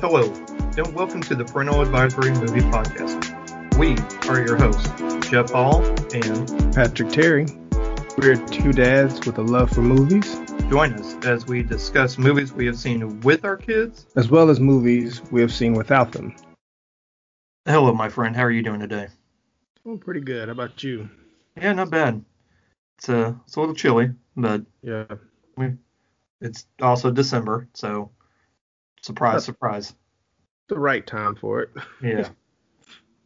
Hello, and welcome to the Parental Advisory Movie Podcast. We are your hosts, Jeff Hall and Patrick Terry. We're two dads with a love for movies, join us as we discuss movies we have seen with our kids. as well as movies we have seen without them. Hello, my friend. How are you doing today? Oh, pretty good. How about you? Yeah, not bad. It's uh, it's a little chilly, but Yeah. it's also December, so surprise, surprise. The right time for it. Yeah.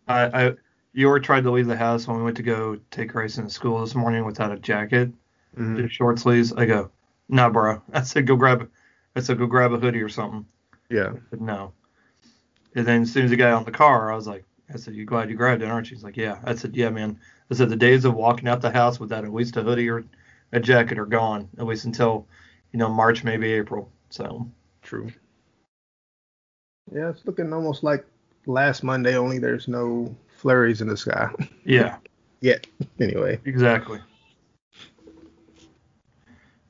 I, I, Yor tried to leave the house when we went to go take Grayson to school this morning without a jacket, Mhm. just short sleeves. I go, nah, bro. I said, go grab, I said, go grab a hoodie or something. Yeah. But no. And then as soon as he got out in the car, I was like, I said, you glad you grabbed it, aren't you? He's like, yeah. I said, yeah, man. I said, the days of walking out the house without at least a hoodie or a jacket are gone, at least until, you know, March, maybe April. So, True. Yeah, it's looking almost like last Monday, only there's no flurries in the sky. yeah, Yet. Anyway. exactly.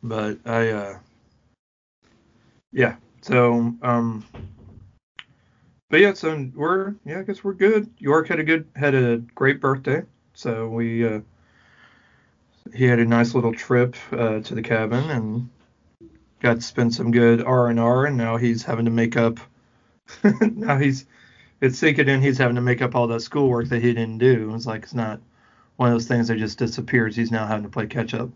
But I, uh, yeah. So, um, but yeah, so we're, yeah, I guess we're good. York had a good, had a great birthday. So we, uh, he had a nice little trip, uh, to the cabin and got to spend some good R and R. And now he's having to make up, now he's, it's sinking in. He's having to make up all that schoolwork that he didn't do. It's like, it's not one of those things that just disappears. He's now having to play catch up.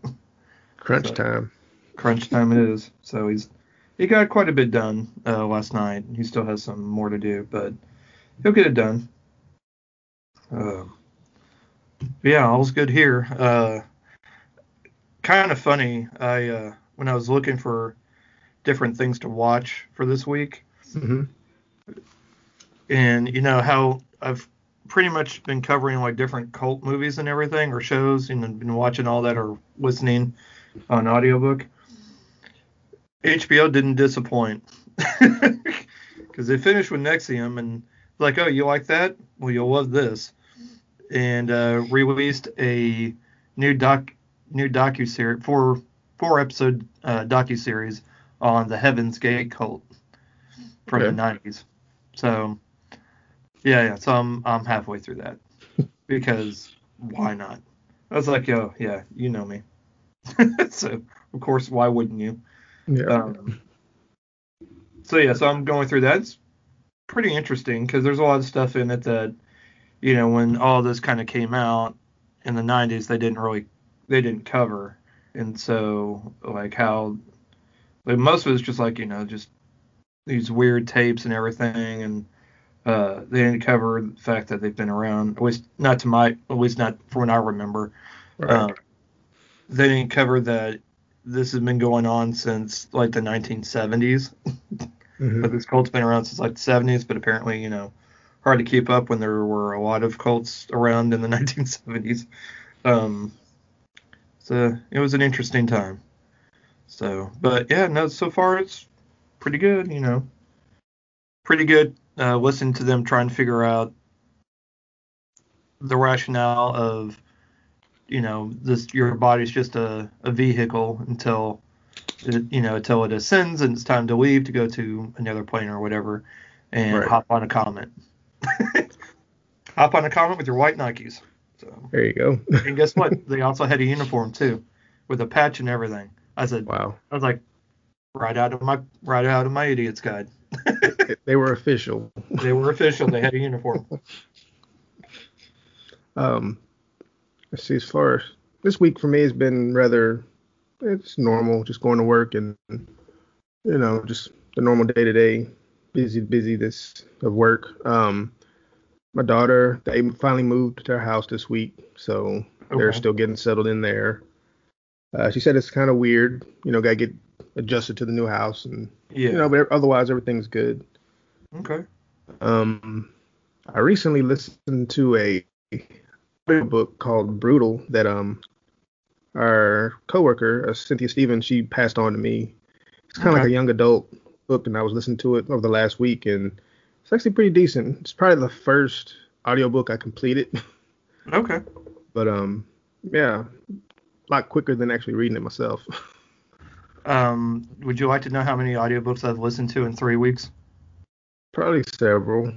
Crunch So- time. crunch time it is. So he's he got quite a bit done uh, last night. He still has some more to do, but he'll get it done. Uh, yeah, all's good here. Uh, kind of funny. I uh, when I was looking for different things to watch for this week, hmm and you know how I've pretty much been covering like different cult movies and everything or shows and been watching all that or listening on audiobook. HBO didn't disappoint because they finished with NXIVM and like, oh, you like that? Well, you'll love this, and uh, released a new doc new docu series four four episode uh, docu series on the Heaven's Gate cult from Okay. the nineties. So yeah, yeah. So I'm I'm halfway through that because why not? I was like, yo, yeah, you know me. so of course, why wouldn't you? Yeah. Um, so yeah, so I'm going through that. It's pretty interesting because there's a lot of stuff in it that, you know, when all this kind of came out in the 90s, they didn't really, they didn't cover, and so like how, like most of it's just like you know just these weird tapes and everything, and uh, they didn't cover the fact that they've been around, at least not to my, at least not from what I remember. right. Um, they didn't cover that this has been going on since like the 1970s. Mhm. But this cult's been around since like the 70s, but apparently, you know, hard to keep up when there were a lot of cults around in the 1970s. Um, so it was an interesting time. So, but yeah, no, so far it's pretty good, you know, pretty good. Uh, listening to them trying to figure out the rationale of, you know, this your body's just a, a vehicle until it, you know, until it ascends and it's time to leave to go to another plane or whatever, and Right. hop on a comet. hop on a comet with your white Nikes. So, There you go. and guess what? they also had a uniform too, with a patch and everything. I said, wow. I was like, right out of my right out of my idiot's guide. They- They were official. They were official. They had a uniform. Um, let's see. As far as this week for me has been rather, it's normal. Just going to work and you know just the normal day to day, busy busy this of work. Um, my daughter they finally moved to our house this week, so they're still getting settled in there. Uh, she said it's kind of weird, you know, gotta get adjusted to the new house, and Yeah. you know, but otherwise everything's good. Okay. Um, I recently listened to a book called Brutal that um our coworker uh, Cynthia Stevens she passed on to me. It's kind of Okay. like a young adult book, and I was listening to it over the last week, and it's actually pretty decent. It's probably the first audiobook I completed, Okay. but um yeah, a lot quicker than actually reading it myself. Um, would you like to know how many audiobooks I've listened to in three weeks? Probably several.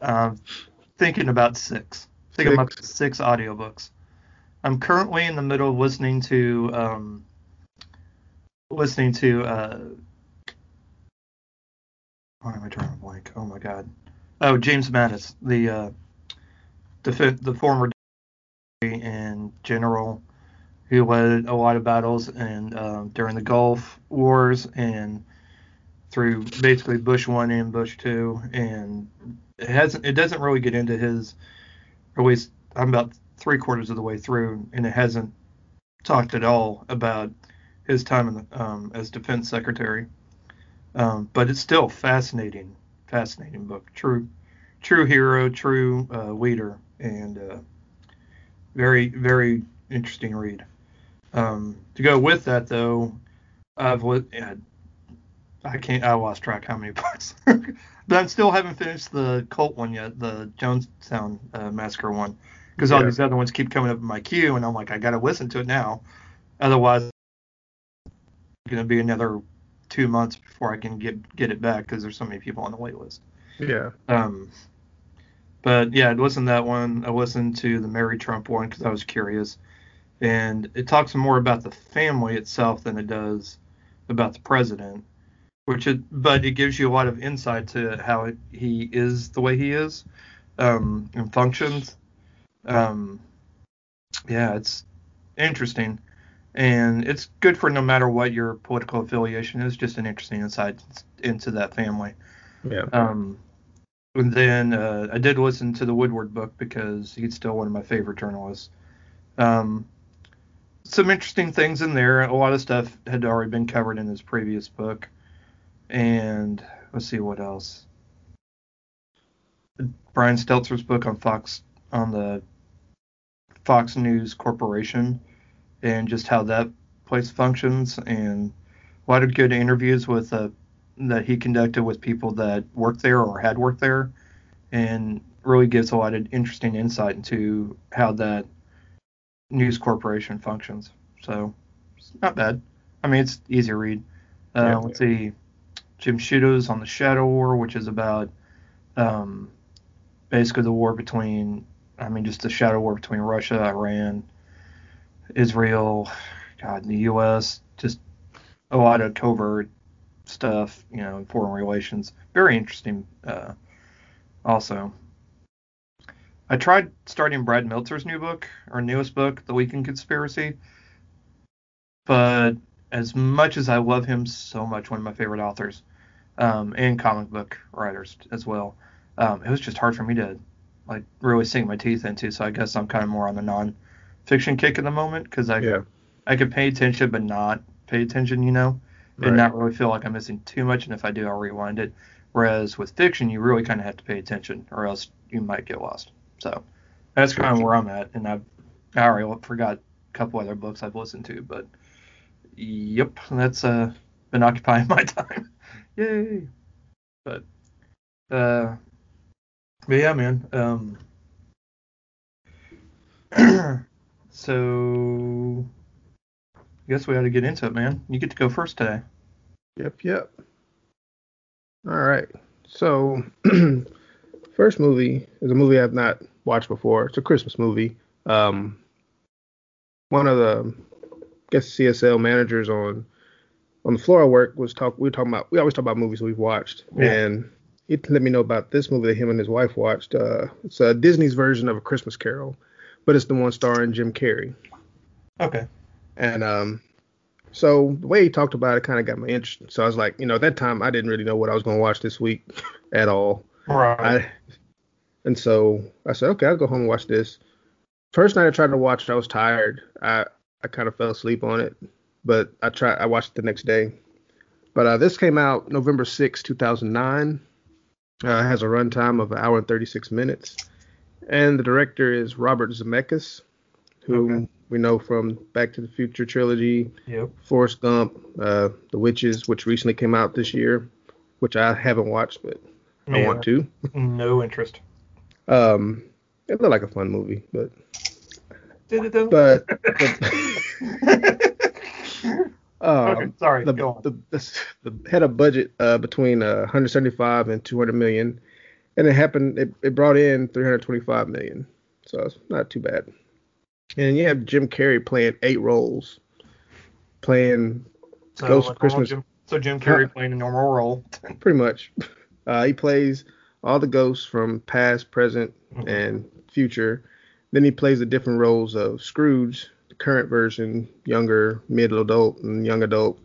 Um, thinking about six. Thinking about six audiobooks. I'm currently in the middle of listening to um, listening to uh, why am I drawing a blank? Oh my god. Oh, James Mattis, the uh, the the former and general who led a lot of battles and um, during the Gulf Wars and through basically Bush one and Bush two, and it hasn't it doesn't really get into his at least I'm about three quarters of the way through, and it hasn't talked at all about his time the, um, as defense secretary. Um, but it's still fascinating, fascinating book. True, true hero, true uh, leader, and uh, very, very interesting read. Um, to go with that, though, I've I can't. I lost track how many books, but I still haven't finished the cult one yet, the Jonestown uh, massacre one, because yeah. all these other ones keep coming up in my queue, and I'm like, I gotta listen to it now, otherwise, it's gonna be another two months before I can get get it back because there's so many people on the wait list. Yeah. Um. But yeah, I listened to that one. I listened to the Mary Trump one because I was curious, and it talks more about the family itself than it does about the president. Which it, but it gives you a lot of insight to how it, he is the way he is, um, and functions. Um, yeah, it's interesting and it's good for no matter what your political affiliation is. Just an interesting insight into that family. Yeah. Um, and then uh, I did listen to the Woodward book because he's still one of my favorite journalists. Um, some interesting things in there. A lot of stuff had already been covered in his previous book. And let's see what else. Brian Stelter's book on Fox on the Fox News Corporation and just how that place functions and a lot of good interviews with uh, that he conducted with people that worked there or had worked there and really gives a lot of interesting insight into how that news corporation functions so it's not bad i mean it's easy to read uh, yeah, let's yeah. see jim on the shadow war which is about um, basically the war between i mean just the shadow war between russia iran Israel, God, the U.S. Just a lot of covert stuff, you know, foreign relations. Very interesting. Uh, also, I tried starting Brad Meltzer's new book or newest book, The Lincoln Conspiracy, but as much as I love him so much, one of my favorite authors, um, and comic book writers as well, um, it was just hard for me to like really sink my teeth into. So I guess I'm kind of more on the non fiction kick at the moment because I yeah. I could pay attention but not pay attention, you know, and right. not really feel like I'm missing too much. And if I do, I'll rewind it. Whereas with fiction, you really kind of have to pay attention, or else you might get lost. So that's kind of where I'm at. And I've I already forgot a couple other books I've listened to, but yep, that's uh been occupying my time. Yay! But uh, but yeah, man. Um. So, I guess we ought to get into it, man. You get to go first today. Yep, yep. All right. So, first movie is a movie I've not watched before. It's a Christmas movie. Um, one of the, I guess, CSL managers on on the floor I work was talk. We were talking about. We always talk about movies we've watched, yeah. and he let me know about this movie that him and his wife watched. Uh, it's a Disney's version of A Christmas Carol but it's the one starring Jim Carrey. Okay. And um, so the way he talked about it kind of got my interest. So I was like, you know, at that time I didn't really know what I was going to watch this week at all. Right. I, and so I said, okay, I'll go home and watch this. First night I tried to watch it, I was tired. I I kind of fell asleep on it, but I tried. I watched it the next day. But uh, this came out November 6, 2009. Uh, it has a runtime of an hour and 36 minutes and the director is Robert Zemeckis, who okay. we know from Back to the Future trilogy, yep. Forrest Gump, uh, The Witches, which recently came out this year, which I haven't watched, but I want to. no interest. Um, it looked like a fun movie, but did it though? But, but Um, Okay, sorry, The, the, the, the had a budget uh, between uh, 175 and 200 million, and it happened. It, it brought in 325 million, so it's not too bad. And you have Jim Carrey playing eight roles, playing So, Ghost normal Christmas- Jim, so Jim Carrey playing a normal role. pretty much. Uh, he plays all the ghosts from past, present, Mhm. and future. Then he plays the different roles of Scrooge, current version, younger, middle adult, and young adult.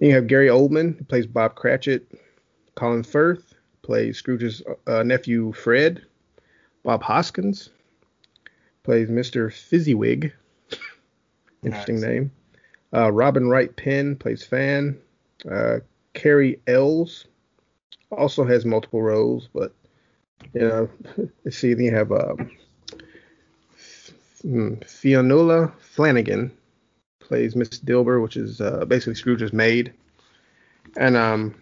Then you have Gary Oldman, who plays Bob Cratchit. Colin Firth plays Scrooge's uh, nephew Fred. Bob Hoskins plays Mr. Fezziwig. Interesting Nice. name. Uh, Robin Wright Penn plays Fan. Uh, Cary Elwes also has multiple roles, but you know, let's see. Then you have um, Fionnuala Flanagan plays Miss Dilber, which is uh, basically Scrooge's maid, and um,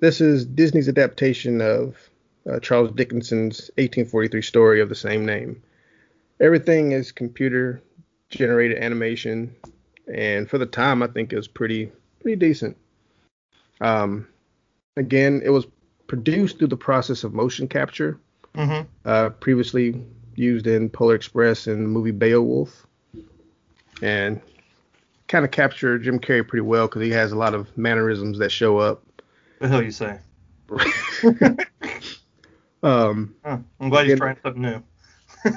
this is Disney's adaptation of uh, Charles Dickinson's 1843 story of the same name. Everything is computer generated animation, and for the time, I think it was pretty pretty decent. Um, again, it was produced through the process of motion capture, hmm uh, previously used in Polar Express and the movie Beowulf, and kind of capture Jim Carrey pretty well because he has a lot of mannerisms that show up. The hell you say? um, I'm glad he's Again- trying something new.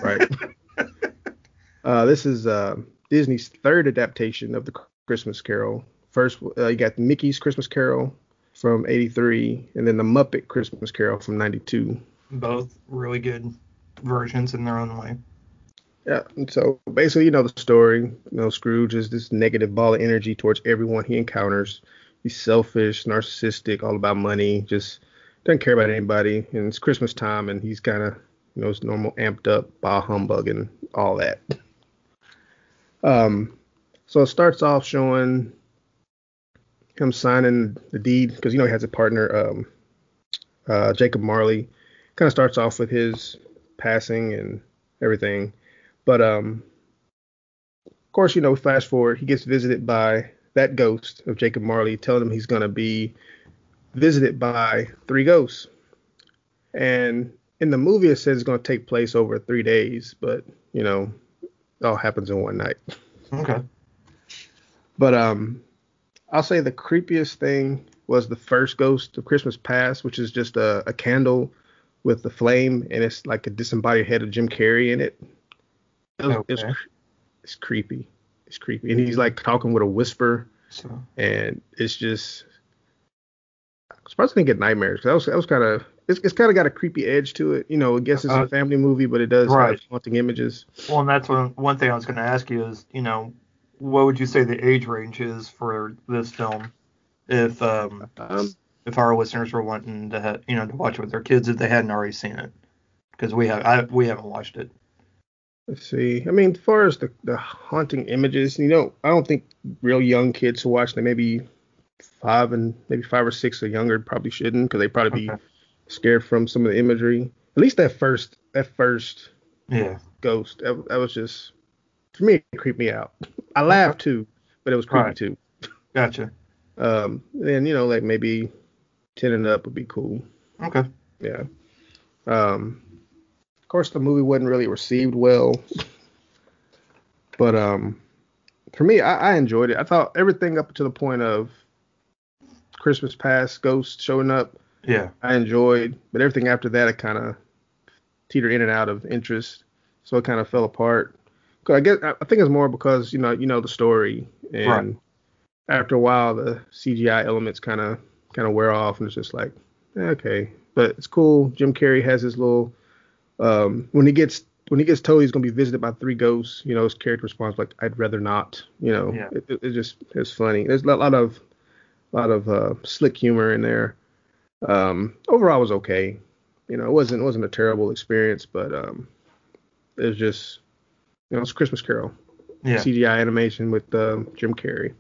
right. uh, this is uh, Disney's third adaptation of the Christmas Carol. First, uh, you got Mickey's Christmas Carol from '83, and then the Muppet Christmas Carol from '92. Both really good versions in their own way. Yeah, and so basically, you know the story. You know, Scrooge is this negative ball of energy towards everyone he encounters. He's selfish, narcissistic, all about money, just doesn't care about anybody. And it's Christmas time, and he's kind of, you know, his normal amped up, bah humbug, and all that. Um, so it starts off showing him signing the deed because you know he has a partner, um, uh, Jacob Marley. Kind of starts off with his passing and everything. But um, of course, you know, fast forward, he gets visited by that ghost of Jacob Marley, telling him he's gonna be visited by three ghosts. And in the movie, it says it's gonna take place over three days, but you know, it all happens in one night. Okay. But um, I'll say the creepiest thing was the first ghost of Christmas Past, which is just a, a candle with the flame, and it's like a disembodied head of Jim Carrey in it. It was- it's, Okay. cre- it's creepy. It's creepy, and he's like talking with a whisper, So and it's just. I'm surprised I didn't get nightmares. That was that was kind of it's, it's kind of got a creepy edge to it. You know, I guess it's Uh, a family movie, but it does right. have haunting images. Well, and that's one one thing I was going to ask you is, you know, what would you say the age range is for this film, if um Um, if our listeners were wanting to ha- you know to watch it with their kids if they hadn't already seen it, because we have I we haven't watched it. Let's see. I mean, as far as the, the haunting images, you know, I don't think real young kids who watch them, maybe five and maybe five or six or younger, probably shouldn't because they'd probably Okay. be scared from some of the imagery. At least that first that first Yeah. ghost, that, that was just for me, it creeped me out. I laughed too, but it was creepy Right. too. Gotcha. Um, and you know, like maybe ten and up would be cool. Okay. Yeah. Um, of course, the movie wasn't really received well, but um, for me, I, I enjoyed it. I thought everything up to the point of Christmas Past, Ghost showing up, Yeah. I enjoyed, but everything after that, I kind of teetered in and out of interest, so it kind of fell apart. 'Cause I guess I I think it's more because you know you know the story, and Right. after a while the CGI elements kind of kind of wear off, and it's just like eh, okay, but it's cool. Jim Carrey has his little um, when he gets when he gets told he's gonna be visited by three ghosts, you know his character responds like I'd rather not, you know, Yeah. it, it, it just it's funny. There's a lot of a lot of uh, slick humor in there. Um, overall, it was okay. You know, it wasn't it wasn't a terrible experience, but um, it was just you know it's Christmas Carol Yeah. CGI animation with um, Jim Carrey.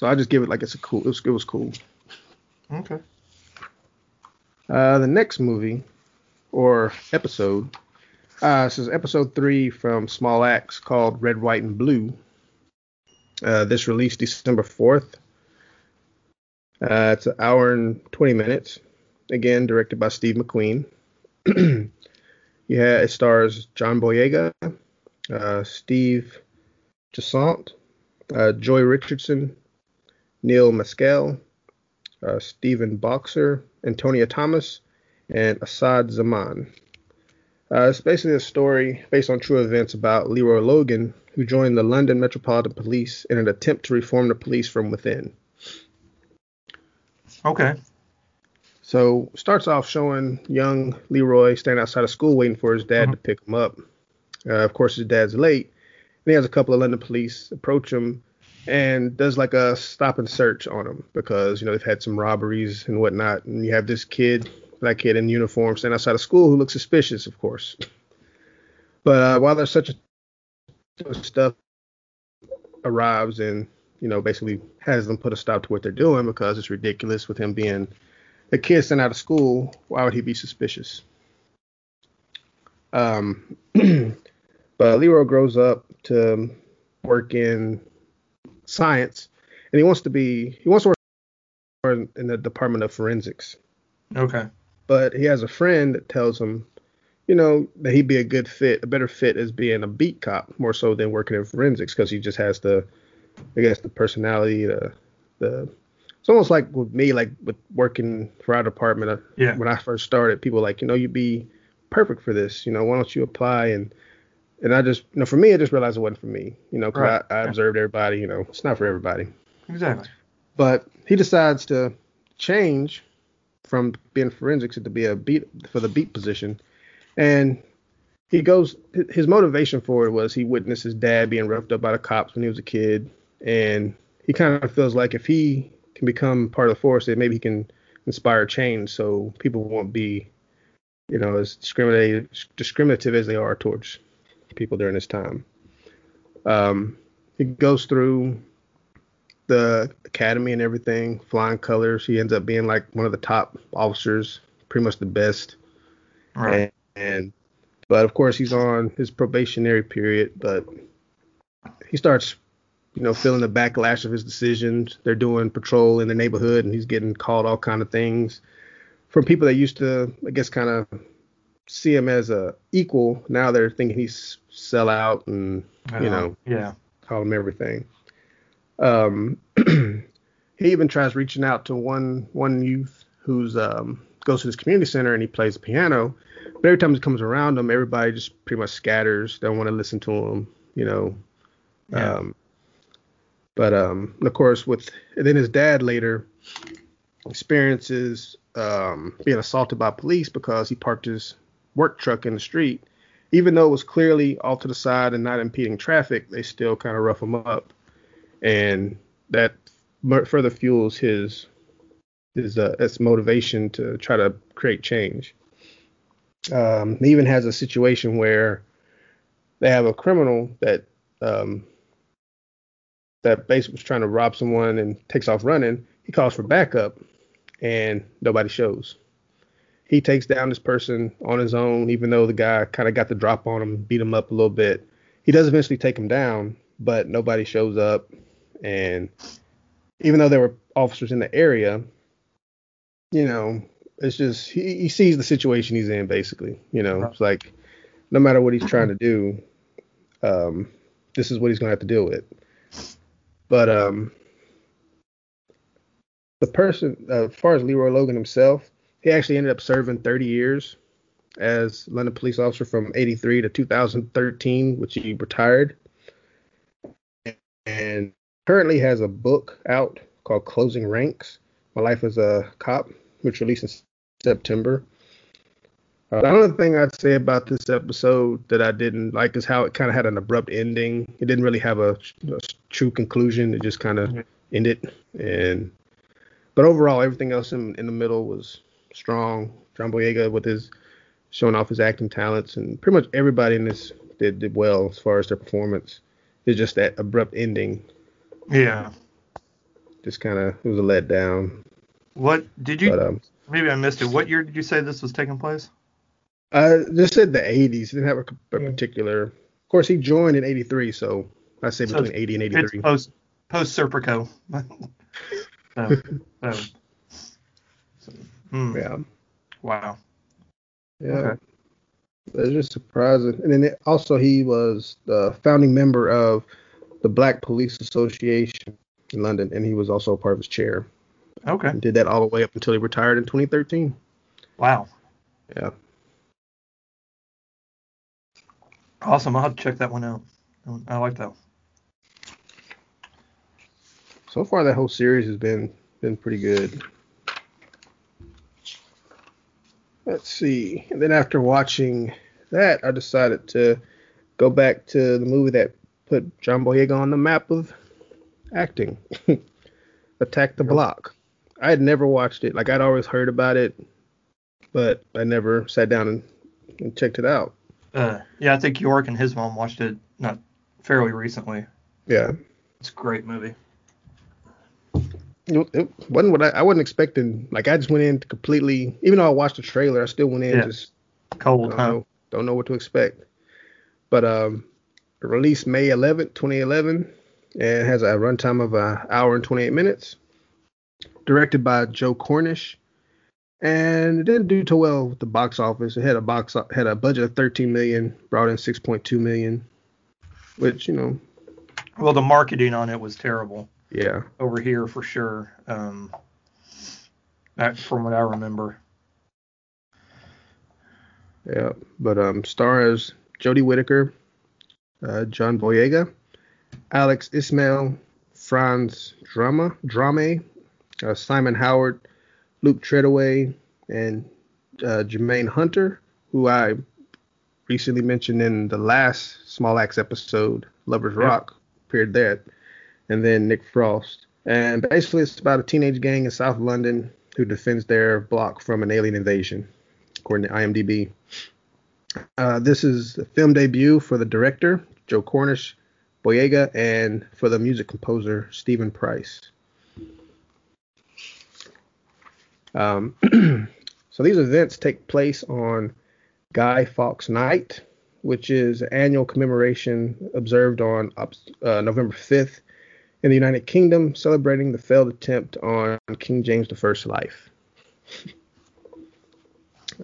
So I just give it like it's a cool. It was, it was cool. Okay. Uh, the next movie or episode. Uh, this is episode three from Small Axe called Red, White, and Blue. Uh, this released December 4th. Uh, it's an hour and 20 minutes. Again, directed by Steve McQueen. yeah, it stars John Boyega, uh, Steve Toussaint, uh, Joy Richardson, Neil Maskell, uh, Stephen Boxer, Antonia Thomas, and Assad Zaman. Uh, it's basically a story based on true events about Leroy Logan, who joined the London Metropolitan Police in an attempt to reform the police from within. Okay. So starts off showing young Leroy standing outside of school waiting for his dad mm-hmm. to pick him up. Uh, of course, his dad's late. And he has a couple of London police approach him and does like a stop and search on them because you know they've had some robberies and whatnot. And you have this kid, black kid in uniform, standing outside of school who looks suspicious, of course. But uh, while there's such a stuff arrives and you know basically has them put a stop to what they're doing because it's ridiculous with him being a kid sent out of school. Why would he be suspicious? Um, but Leroy grows up to work in science, and he wants to be he wants to work in the Department of Forensics. Okay. But he has a friend that tells him, you know, that he'd be a good fit, a better fit as being a beat cop more so than working in forensics because he just has the, I guess, the personality, the the it's almost like with me, like with working for our department. Uh, yeah. When I first started, people like, you know, you'd be perfect for this. You know, why don't you apply? And and I just, you know, for me, I just realized it wasn't for me. You know, because right. I, I observed everybody. You know, it's not for everybody. Exactly. But he decides to change from being forensics to be a beat for the beat position, and he goes. His motivation for it was he witnessed his dad being roughed up by the cops when he was a kid, and he kind of feels like if he can become part of the force, that maybe he can inspire change, so people won't be, you know, as discriminative discriminative as they are towards people during this time. Um, he goes through the academy and everything, flying colors. He ends up being like one of the top officers, pretty much the best. Right. And, and but of course he's on his probationary period, but he starts, you know, feeling the backlash of his decisions. They're doing patrol in the neighborhood, and he's getting called all kind of things from people that used to, I guess, kind of see him as a equal. Now they're thinking he's sell out and you know, yeah, call him everything. Um, he even tries reaching out to one one youth who's um, goes to this community center and he plays the piano. But every time he comes around him, everybody just pretty much scatters. Don't want to listen to him, you know. Yeah. Um, but um, of course, with then his dad later experiences um, being assaulted by police because he parked his work truck in the street. Even though it was clearly off to the side and not impeding traffic, they still kind of rough him up, and that further fuels his his uh, his motivation to try to create change. Um, he even has a situation where they have a criminal that um, that basically was trying to rob someone and takes off running. He calls for backup, and nobody shows he takes down this person on his own, even though the guy kind of got the drop on him, beat him up a little bit. He does eventually take him down, but nobody shows up. And even though there were officers in the area, you know, it's just he, he sees the situation he's in basically. You know, it's like no matter what he's trying to do, um, this is what he's gonna have to deal with. But um, the person, uh, as far as Leroy Logan himself, he actually ended up serving 30 years as London police officer from 83 to 2013, which he retired. And currently has a book out called Closing Ranks My Life as a Cop, which released in September. Uh, the only thing I'd say about this episode that I didn't like is how it kind of had an abrupt ending. It didn't really have a, a true conclusion. It just kind of ended. And but overall, everything else in, in the middle was strong. John Boyega with his showing off his acting talents, and pretty much everybody in this did, did well as far as their performance. It's just that abrupt ending. Yeah. Just kind of it was a letdown. What did you? But, um, maybe I missed it. What year did you say this was taking place? I just said the 80s. Didn't have a, a particular. Of course, he joined in '83, so I say so between 80 and 83. It's post post Serpico. so, so, hmm, Yeah. Wow. Yeah. Okay. It's just surprising. And then it, also he was the founding member of the Black Police Association in London, and he was also part of its chair. Okay. And did that all the way up until he retired in 2013. Wow. Yeah. Awesome. I'll have to check that one out. I like that. So far, that whole series has been been pretty good. Let's see. And then after watching that, I decided to go back to the movie that put John Boyega on the map of acting, Attack the. Block. I had never watched it. Like I'd always heard about it, but I never sat down and, and checked it out. Uh, yeah, I think York and his mom watched it not fairly recently. Yeah. It's a great movie. It, it wasn't what I, I wasn't expecting. Like I just went in completely. Even though I watched the trailer, I still went in Yeah. just Cold, don't huh? know, don't know what to expect. But um, released May 11th, 2011, and has a runtime of an hour and 28 minutes. Directed by Joe Cornish, and it didn't do too well with the box office. It had a box had a budget of 13 million, brought in 6.2 million, which you know, Well, the marketing on it was terrible yeah, over here for sure. Um, that, from what I remember. yeah. But um, stars Jodie Whittaker, uh, John Boyega, Alex Esmail, Franz Drama, Drameh, uh, Simon Howard, Luke Treadaway, and uh, Jumayn Hunter, who I recently mentioned in the last Small Axe episode, Lovers Yep. Rock, appeared there, and then Nick Frost. And basically, it's about a teenage gang in South London who defends their block from an alien invasion, according to IMDb. Uh, this is the film debut for the director, Joe Cornish, Boyega, and for the music composer, Steven Price. Um, so these events take place on Guy Fawkes Night, which is an annual commemoration observed on uh, November 5th in the United Kingdom, celebrating the failed attempt on King James I's life.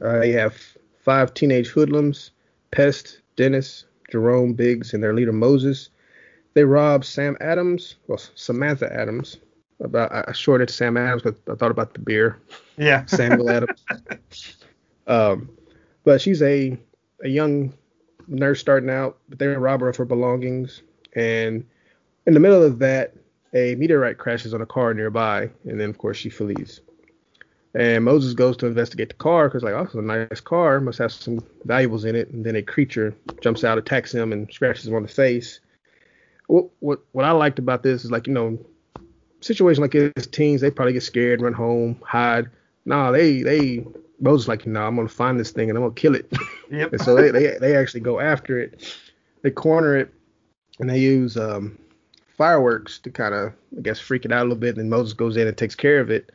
Uh, you have five teenage hoodlums, Pest, Dennis, Jerome Biggs, and their leader Moses. They rob Sam Adams, well Samantha Adams. About I shorted Sam Adams because I thought about the beer. Yeah. Samuel Adams. Um, but she's a a young nurse starting out, but they rob her of her belongings, and in the middle of that, a meteorite crashes on a car nearby, and then of course she flees. And Moses goes to investigate the car because like, oh, it's a nice car, must have some valuables in it. And then a creature jumps out, attacks him, and scratches him on the face. What what what I liked about this is like you know, situation like this, teens they probably get scared, run home, hide. Nah, they they Moses like, no, I'm gonna find this thing and I'm gonna kill it. Yep. and so they, they they actually go after it. They corner it, and they use um, fireworks to kind of I guess freak it out a little bit. And then Moses goes in and takes care of it.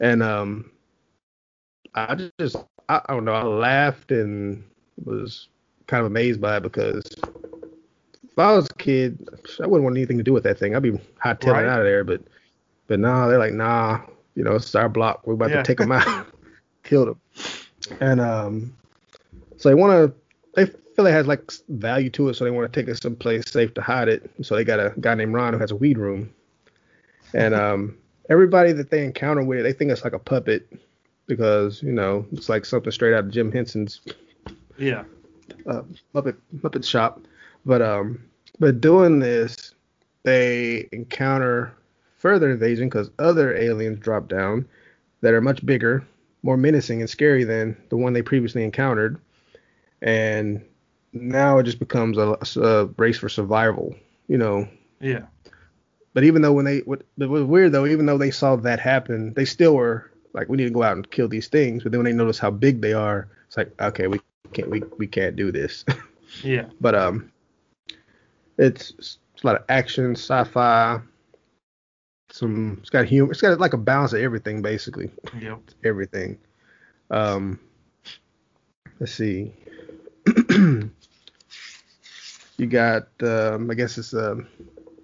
And um, I just I, I don't know. I laughed and was kind of amazed by it because if I was a kid, I wouldn't want anything to do with that thing. I'd be hightailing Right. out of there. But but nah, they're like, nah, you know, it's our block. We're about Yeah. to take them out, kill them. And um, so they want to. They feel it has like value to it, so they want to take it someplace safe to hide it. So they got a guy named Ron who has a weed room. And um, everybody that they encounter with, it, they think it's like a puppet because you know it's like something straight out of Jim Henson's Yeah. uh, Muppet Muppet shop. But um, but doing this, they encounter further invasion because other aliens drop down that are much bigger, more menacing and scary than the one they previously encountered, and now it just becomes a, a race for survival. You know, Yeah. but even though when they what it was weird though, even though they saw that happen, they still were like, we need to go out and kill these things. But then when they notice how big they are, it's like, okay, we can't we, we can't do this. Yeah. but um, it's, it's a lot of action, sci-fi, some it's got humor, it's got like a balance of everything basically, Yep. everything. Um, let's see. you got um, I guess it's a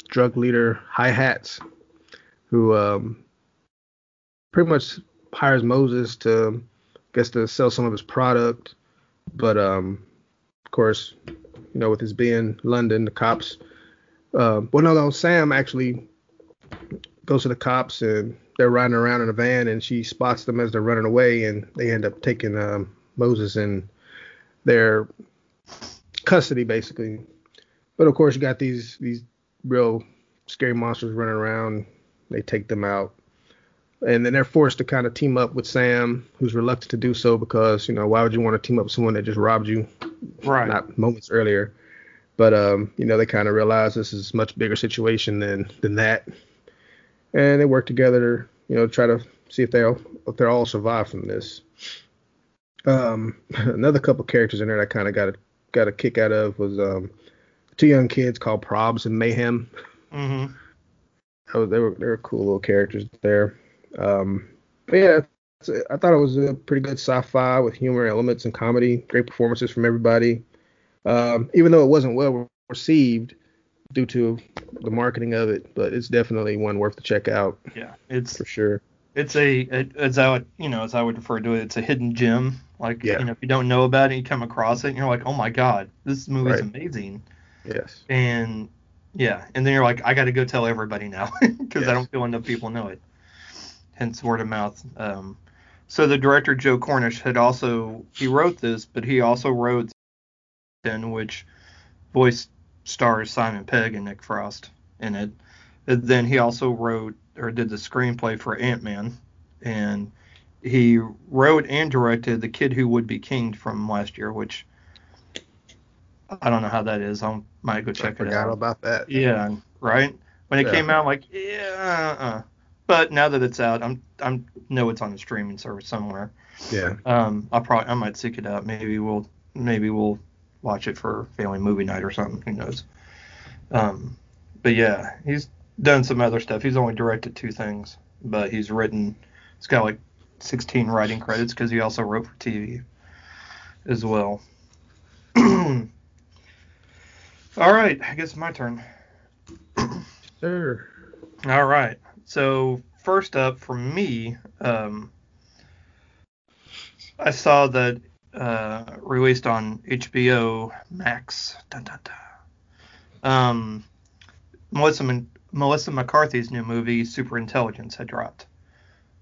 drug leader Hi Hats, who um, pretty much hires Moses to, I guess, to sell some of his product. But um, of course, you know, with his being London, the cops. Uh, well, no, no, Sam actually goes to the cops and they're riding around in a van and she spots them as they're running away and they end up taking um, Moses in their custody basically. But of course you got these these real scary monsters running around. They take them out. And then they're forced to kind of team up with Sam, who's reluctant to do so because, you know, why would you want to team up with someone that just robbed you Right. not moments earlier? But um, you know, they kind of realize this is a much bigger situation than than that and they work together, you know, try to see if they'll if they'll all survive from this. Um, another couple characters in there that kind of got a got a kick out of was um, two young kids called Probs and Mayhem. Mm-hmm. Was, they were they were cool little characters there. Um, but yeah, I thought it was a pretty good sci-fi with humor elements and comedy. Great performances from everybody. Um, even though it wasn't well received due to the marketing of it, but it's definitely one worth to check out Yeah. It's for sure. it's a it, as I would you know as I would refer to it, it's a hidden gem. Like Yeah. you know if you don't know about it, you come across it, and you're like, oh my god, this movie's Right. amazing. Yes. And yeah, and then you're like, I got to go tell everybody now because I don't feel enough people know it. Hence word of mouth. Um, so the director Joe Cornish had also he wrote this, but he also wrote in which voice stars Simon Pegg and Nick Frost in it. And then he also wrote or did the screenplay for Ant Man, and he wrote and directed The Kid Who Would Be King from last year, which I don't know how that is. I might go I check it forgot out. about that. Yeah, right. When it Yeah. came out, I'm like, yeah, uh-uh. but now that it's out, I'm I'm know it's on a streaming service somewhere. Yeah. Um, I probably I might seek it out. Maybe we'll maybe we'll watch it for family movie night or something. Who knows? Um, but yeah, he's done some other stuff. He's only directed two things, but he's written. He's got like 16 writing credits because he also wrote for TV as well. All right, I guess it's my turn. Sure. All right. So first up for me, um, I saw that uh, released on HBO Max. Dun, dun, dun. Um, Melissa Melissa McCarthy's new movie Superintelligence had dropped,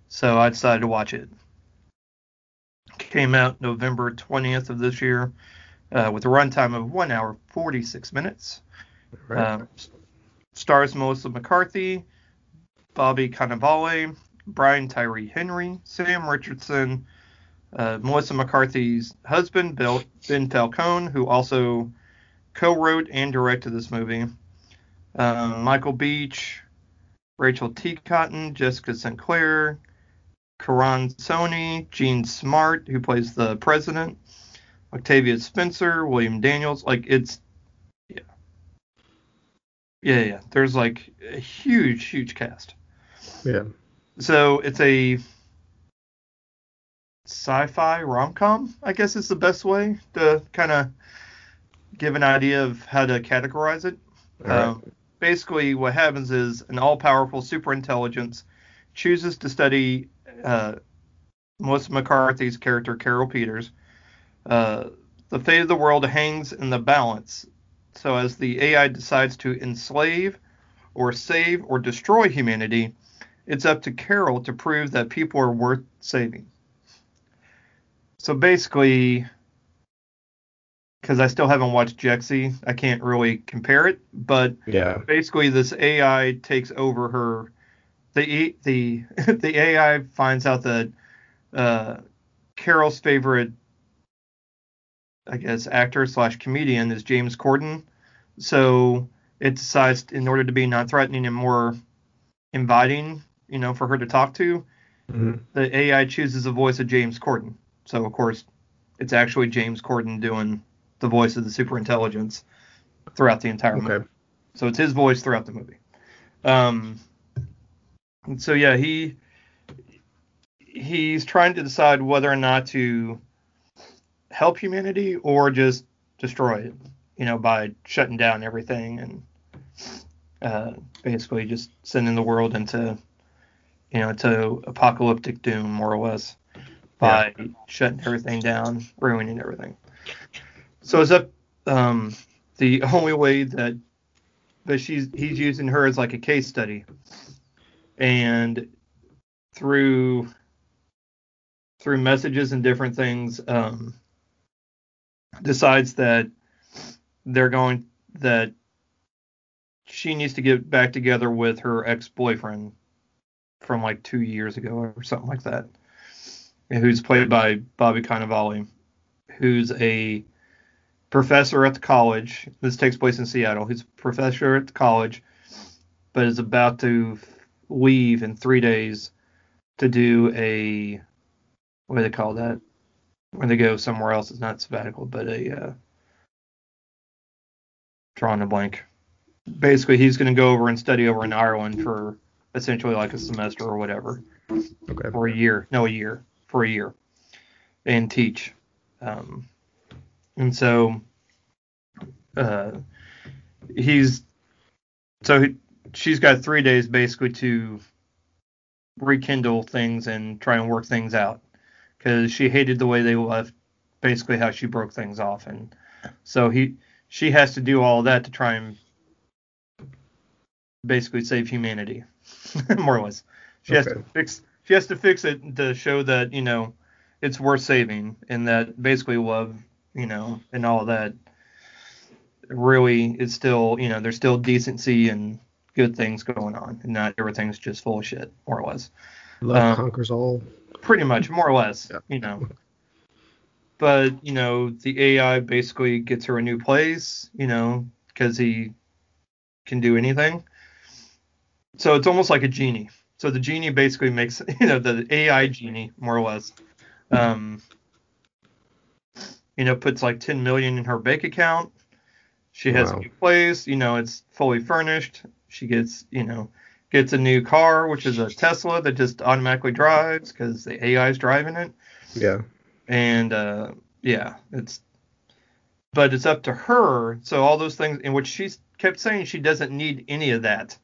so I decided to watch it. Came out November 20th of this year, uh, with a runtime of one hour 46 minutes. Right. Um, s- stars Melissa McCarthy, Bobby Cannavale, Brian Tyree Henry, Sam Richardson, uh, Melissa McCarthy's husband, Bill, Ben Falcone, who also co-wrote and directed this movie, um, Michael Beach, Rachel T. Cotton, Jessica Sinclair, Karan Soni, Jean Smart, who plays the president, Octavia Spencer, William Daniels. Like it's yeah. Yeah, yeah. There's like a huge, huge cast. yeah. So it's a sci-fi rom-com, I guess is the best way to kind of give an idea of how to categorize it. Right. Um, basically, what happens is an all-powerful superintelligence chooses to study uh, Melissa McCarthy's character, Carol Peters. Uh, the fate of the world hangs in the balance. So, as the AI decides to enslave or save or destroy humanity, it's up to Carol to prove that people are worth saving. So, basically, because I still haven't watched Jexi, I can't really compare it, but yeah. basically this AI takes over her. The the the AI finds out that uh, Carol's favorite, I guess, actor slash comedian is James Corden. So it decides, in order to be non-threatening and more inviting, you know, for her to talk to, Mhm. the AI chooses the voice of James Corden. So of course, it's actually James Corden doing the voice of the superintelligence throughout the entire movie. Okay. So it's his voice throughout the movie. Um, so yeah, he he's trying to decide whether or not to help humanity or just destroy it, you know, by shutting down everything and uh, basically just sending the world into, you know, to apocalyptic doom more or less by yeah. shutting everything down, ruining everything. So is that um, the only way that that she's he's using her as like a case study, and through through messages and different things, um, decides that they're going that she needs to get back together with her ex-boyfriend from like two years ago or something like that, who's played by Bobby Cannavale, who's a professor at the college. This takes place in Seattle. He's a professor at the college, but is about to leave in three days to do a what do they call that? When they go somewhere else, it's not sabbatical, but a uh, drawing a blank. Basically, he's going to go over and study over in Ireland for essentially like a semester or whatever. Okay. For a year, no, a year for a year, and teach. Um, and so uh, he's so he, she's got three days basically to rekindle things and try and work things out because she hated the way they left basically how she broke things off and so he she has to do all that to try and basically save humanity more or less she okay. has to fix she has to fix it to show that you know it's worth saving and that basically love you know and all that really is still you know there's still decency and good things going on and not everything's just full of shit more or less love um, conquers all pretty much more or less yeah. you know but you know the ai basically gets her a new place you know because he can do anything so it's almost like a genie so the genie basically makes you know the ai genie more or less um you know, puts like 10 million in her bank account. She has wow. a new place, you know, it's fully furnished. She gets, you know, gets a new car, which is a Tesla that just automatically drives because the AI is driving it. Yeah. And uh, yeah, it's, but it's up to her. So all those things in which she kept saying she doesn't need any of that.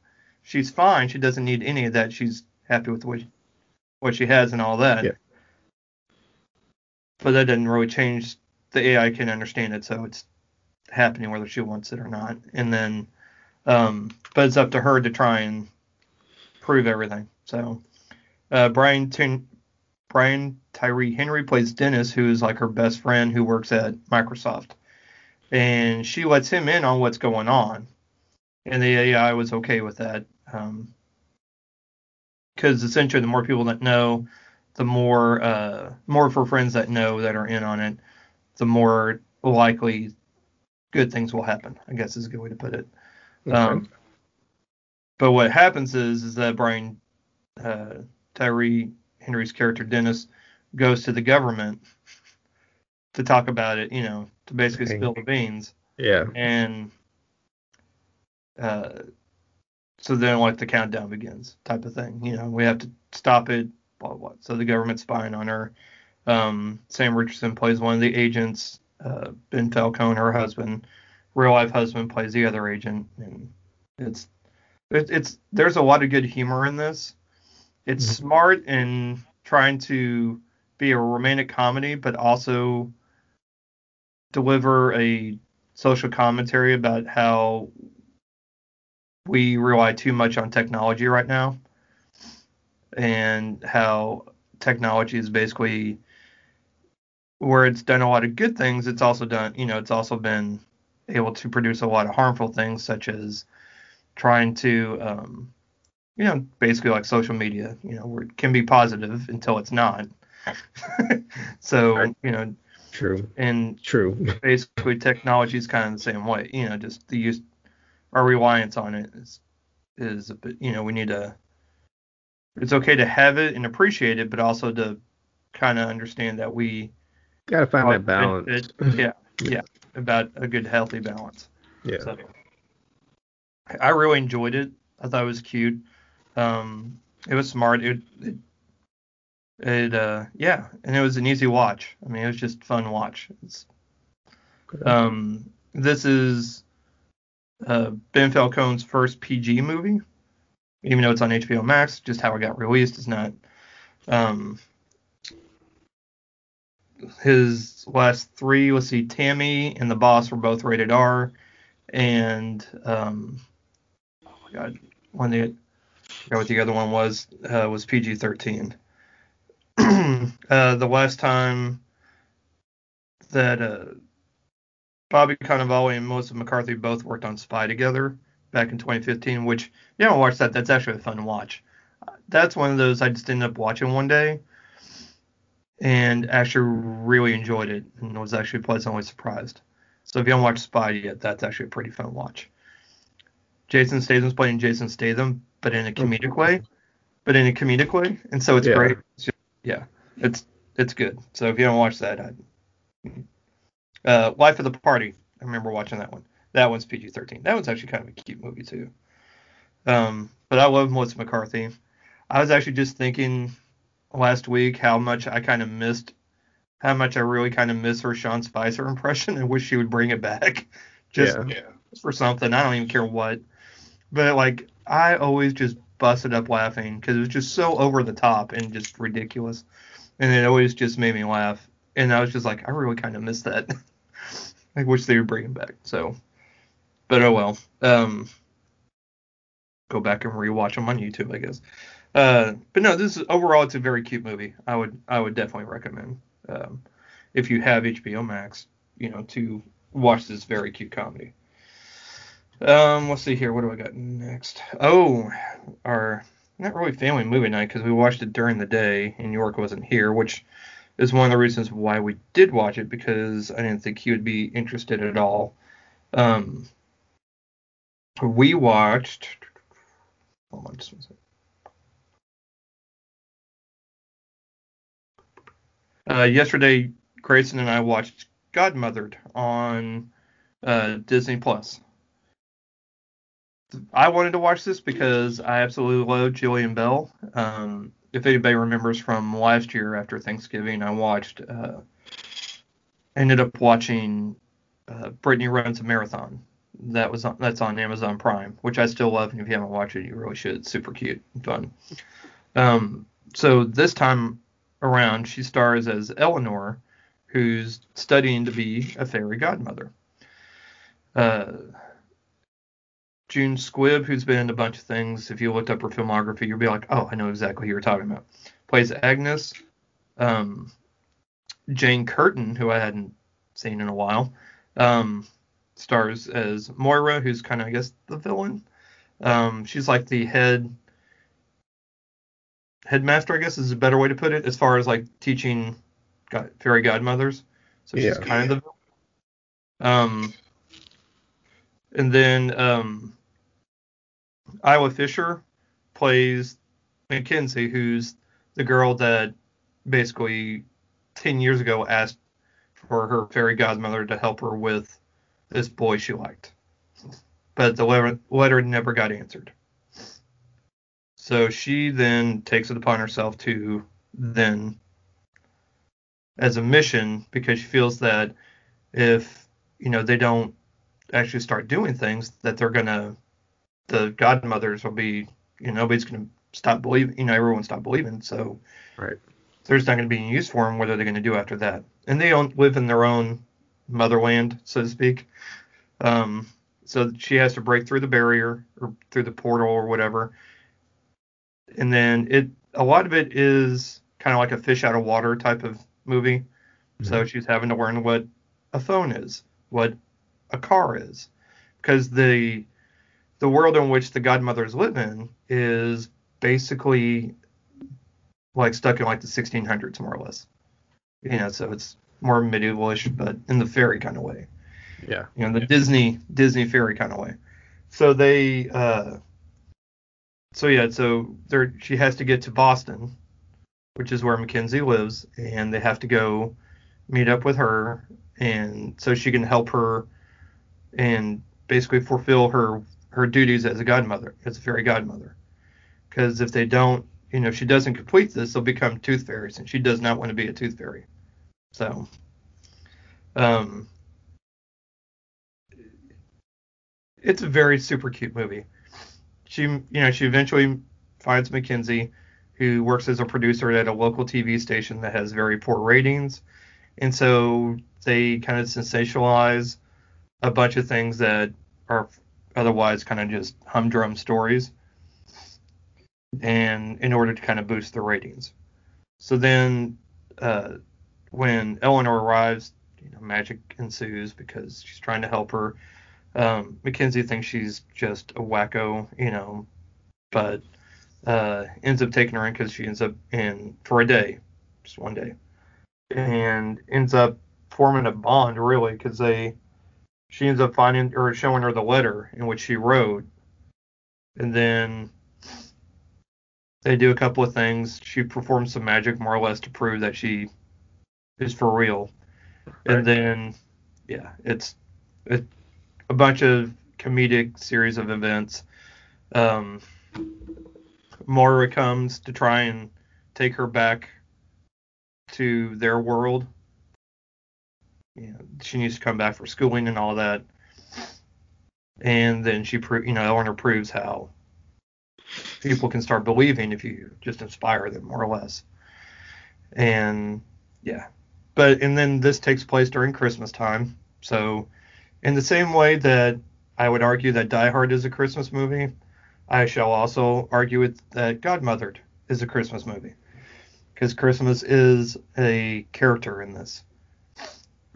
She's fine. She doesn't need any of that. She's happy with what what she has and all that. Yeah. But that didn't really change the AI can understand it, so it's happening whether she wants it or not. And then, um, but it's up to her to try and prove everything. So, uh, Brian Brian Tyree Henry plays Dennis, who is like her best friend who works at Microsoft, and she lets him in on what's going on, and the AI was okay with that. Um, because essentially, the more people that know, the more uh, more of her friends that know that are in on it, the more likely good things will happen. I guess is a good way to put it. Okay. Um, but what happens is is that Brian uh, Tyree Henry's character Dennis goes to the government to talk about it, you know, to basically spill the beans. Yeah. And uh, so then like the countdown begins, type of thing. You know, we have to stop it. Blah blah. blah. So the government's spying on her. Um, Sam Richardson plays one of the agents. Uh, ben Falcone, her husband, real life husband, plays the other agent, and it's it, it's there's a lot of good humor in this. It's mm-hmm. smart in trying to be a romantic comedy, but also deliver a social commentary about how we rely too much on technology right now and how technology is basically where it's done a lot of good things, it's also done, you know, it's also been able to produce a lot of harmful things, such as trying to, um, you know, basically like social media, you know, where it can be positive until it's not. so, you know, true. And true. basically, technology is kind of the same way. You know, just the use, our reliance on it is, is a bit, you know, we need to. It's okay to have it and appreciate it, but also to kind of understand that we Gotta find that balance. It, it, yeah, yeah, about a good healthy balance. Yeah. So, I really enjoyed it. I thought it was cute. Um, it was smart. It, it, it, uh, yeah, and it was an easy watch. I mean, it was just fun watch. It's, um, this is uh, Ben Falcone's first PG movie, even though it's on HBO Max. Just how it got released is not. Um, his last three, let's see, Tammy and The Boss were both rated R, and um, God, one the forgot what the other one was uh, was PG thirteen. uh, the last time that uh, Bobby Cannavale and Melissa McCarthy both worked on Spy together back in 2015, which you don't watch that. That's actually a fun watch. That's one of those I just ended up watching one day and actually really enjoyed it and was actually pleasantly surprised. So if you haven't watched Spy yet, that's actually a pretty fun watch. Jason Statham's playing Jason Statham, but in a comedic way. But in a comedic way, and so it's Yeah. great. It's just- yeah, it's it's good. So if you haven't watched that, I'd, uh, Life of the Party. I remember watching that one. That one's PG-13. That one's actually kind of a cute movie too. Um, but I love Melissa McCarthy. I was actually just thinking last week how much I kind of missed, how much I really kind of miss her Sean Spicer impression and wish she would bring it back, just Yeah. for something. I don't even care what. But like I always just busted up laughing because it was just so over the top and just ridiculous, and it always just made me laugh. And I was just like, I really kind of miss that. I wish they would bring it back. So, but oh well. Um, go back and rewatch them on YouTube, I guess. Uh, but no, this is overall it's a very cute movie. I would I would definitely recommend um, if you have HBO Max, you know, to watch this very cute comedy. Um, let's see here. What do I got next? Oh, our not really family movie night because we watched it during the day and York wasn't here, which is one of the reasons why we did watch it because I didn't think he would be interested at all. Um, we watched. Hold on, just one second. Uh, yesterday, Grayson and I watched Godmothered on uh, Disney Plus. I wanted to watch this because I absolutely love Jillian Bell. Um, if anybody remembers from last year after Thanksgiving, I watched, uh, ended up watching uh, Brittany Runs a Marathon. That was on, that's on Amazon Prime, which I still love, and if you haven't watched it, you really should. It's super cute and fun. Um, so this time around, she stars as Eleanor, who's studying to be a fairy godmother. Uh, June Squibb, who's been in a bunch of things. If you looked up her filmography, you'll be like, oh, I know exactly who you're talking about. Plays Agnes. Um, Jane Curtin, who I hadn't seen in a while, um, stars as Moira, who's kind of, I guess, the villain. Um, she's like the head headmaster, I guess is a better way to put it, as far as like teaching god, fairy godmothers. So she's Yeah. kind of the villain. Um, and then um, Isla Fisher plays Mackenzie, who's the girl that basically 10 years ago asked for her fairy godmother to help her with this boy she liked. But the letter, letter never got answered. So she then takes it upon herself to then, as a mission, because she feels that if, you know, they don't actually start doing things, that they're going to, the godmothers will be, you know, nobody's going to stop believing, you know, everyone stop believing. So Right. there's not going to be any use for them. What are they going to do after that? And they don't live in their own motherland, so to speak. Um, so she has to break through the barrier or through the portal or whatever. And then it, a lot of it is kind of like a fish out of water type of movie. So she's having to learn what a phone is, what a car is, because the the world in which the godmothers live in is basically like stuck in like the 1600s more or less. You know, so it's more medievalish, but in the fairy kind of way. Yeah. You know, the Disney Disney fairy kind of way. So they, uh, so yeah, so there she has to get to Boston, which is where Mackenzie lives, and they have to go meet up with her, and so she can help her and basically fulfill her her duties as a godmother, as a fairy godmother. Because if they don't, you know, if she doesn't complete this, they'll become tooth fairies, and she does not want to be a tooth fairy. So, um, it's a very super cute movie. She, you know, she eventually finds Mackenzie, who works as a producer at a local TV station that has very poor ratings, and so they kind of sensationalize a bunch of things that are otherwise kind of just humdrum stories, and in order to kind of boost the ratings. So then, uh, when Eleanor arrives, you know, magic ensues because she's trying to help her. Um, Mackenzie thinks she's just a wacko, you know, but uh, ends up taking her in because she ends up in for a day, just one day, and ends up forming a bond really because they she ends up finding or showing her the letter in which she wrote, and then they do a couple of things. She performs some magic more or less to prove that she is for real, right. and then yeah, it's it, a bunch of comedic series of events. Um, Moira comes to try and take her back to their world. You know, she needs to come back for schooling and all that. And then she, pro- you know, Eleanor proves how people can start believing if you just inspire them, more or less. And yeah, but and then this takes place during Christmas time. So, in the same way that I would argue that Die Hard is a Christmas movie, I shall also argue with that Godmothered is a Christmas movie because Christmas is a character in this.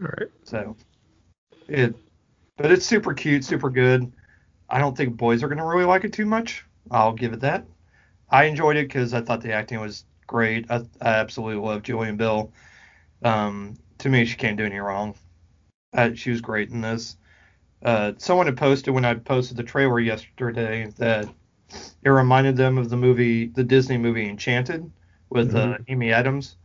All right. So it, but it's super cute, super good. I don't think boys are gonna really like it too much. I'll give it that. I enjoyed it because I thought the acting was great. I, I absolutely love Jillian Bell. Um, to me, she can't do any wrong. Uh, she was great in this. Uh, someone had posted when I posted the trailer yesterday that it reminded them of the movie, the Disney movie Enchanted with uh, mm-hmm. uh, Amy Adams.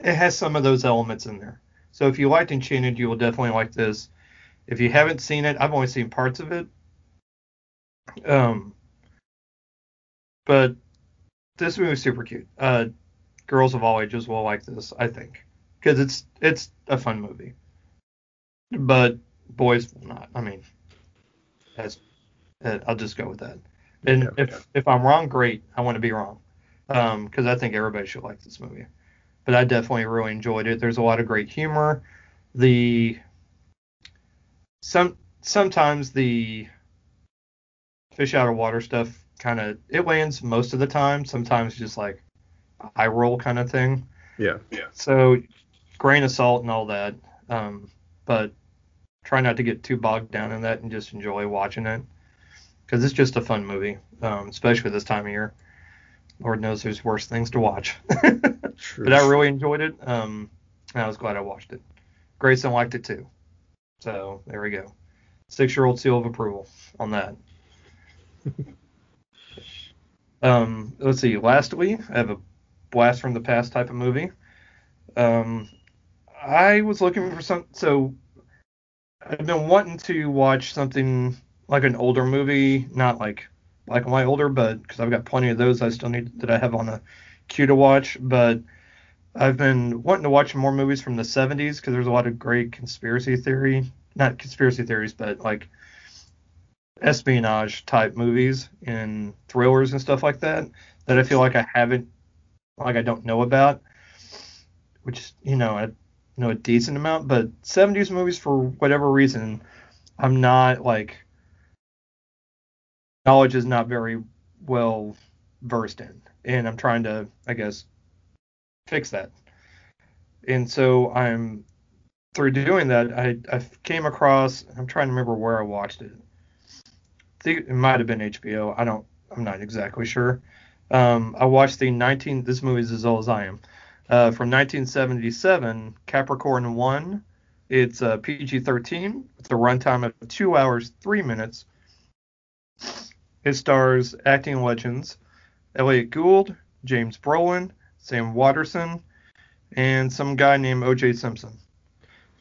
It has some of those elements in there. So if you liked Enchanted, you will definitely like this. If you haven't seen it, I've only seen parts of it. Um, but this movie is super cute. Uh, girls of all ages will like this, I think, because it's it's a fun movie. But boys will not. I mean, as uh, I'll just go with that. And yeah, if yeah. if I'm wrong, great. I want to be wrong, because um, I think everybody should like this movie. But I definitely really enjoyed it. There's a lot of great humor. The some sometimes the fish out of water stuff kind of it lands most of the time. Sometimes just like a high roll kind of thing. Yeah, yeah. So grain of salt and all that. Um, but try not to get too bogged down in that and just enjoy watching it because it's just a fun movie, um, especially this time of year. Lord knows there's worse things to watch. but I really enjoyed it. Um, I was glad I watched it. Grayson liked it too. So there we go. Six year old seal of approval on that. um, let's see. Lastly, I have a blast from the past type of movie. Um, I was looking for some. So I've been wanting to watch something like an older movie, not like like my older, but because I've got plenty of those I still need that I have on the queue to watch. But I've been wanting to watch more movies from the 70s because there's a lot of great conspiracy theory, not conspiracy theories, but like espionage type movies and thrillers and stuff like that that I feel like I haven't, like I don't know about, which you know I know a decent amount, but 70s movies for whatever reason I'm not like knowledge is not very well versed in, and I'm trying to, I guess, fix that. And so I'm through doing that, I, I came across. I'm trying to remember where I watched it. I think it might have been HBO. I don't. I'm not exactly sure. Um, I watched the 19. This movie is as old as I am. Uh, from 1977, Capricorn One. It's a PG-13. It's a runtime of two hours three minutes. It stars acting legends Elliott Gould, James Brolin, Sam Waterston, and some guy named O.J. Simpson.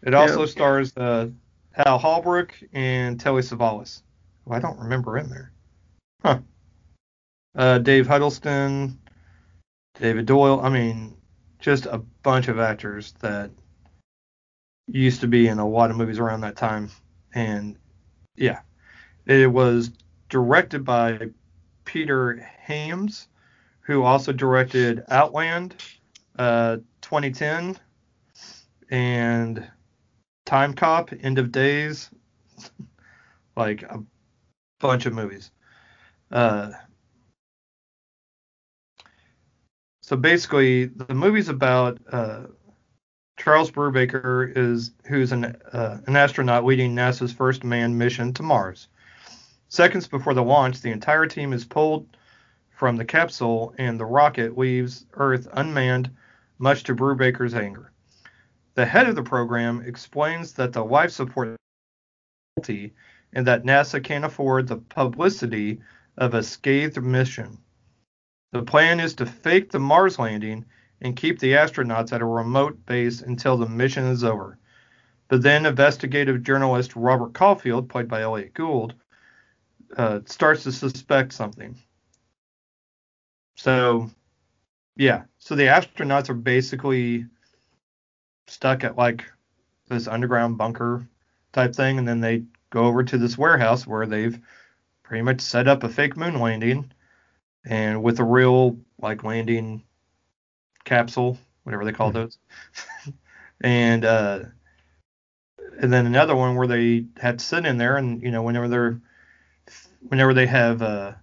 It also yeah. stars uh, Hal Holbrook and Telly Savalas. Oh, I don't remember in there. Huh. Uh, Dave Huddleston, David Doyle. I mean, just a bunch of actors that used to be in a lot of movies around that time. And Yeah. It was directed by Peter Hyams, who also directed Outland, uh, 2010, and Time Cop, End of Days, like a bunch of movies. Uh, so basically, the movie's about uh, Charles Brubaker is who's an uh, an astronaut leading NASA's first manned mission to Mars. Seconds before the launch, the entire team is pulled from the capsule, and the rocket leaves Earth unmanned, much to Brubaker's anger. The head of the program explains that the life support and that NASA can't afford the publicity of a scathed mission. The plan is to fake the Mars landing and keep the astronauts at a remote base until the mission is over. But then investigative journalist Robert Caulfield, played by Elliott Gould, uh, starts to suspect something. So, yeah. So the astronauts are basically stuck at like this underground bunker type thing, and then they go over to this warehouse where they've pretty much set up a fake moon landing, and with a real like landing capsule, whatever they call mm-hmm. those, and uh, and then another one where they had to sit in there, and you know whenever they're whenever they have uh,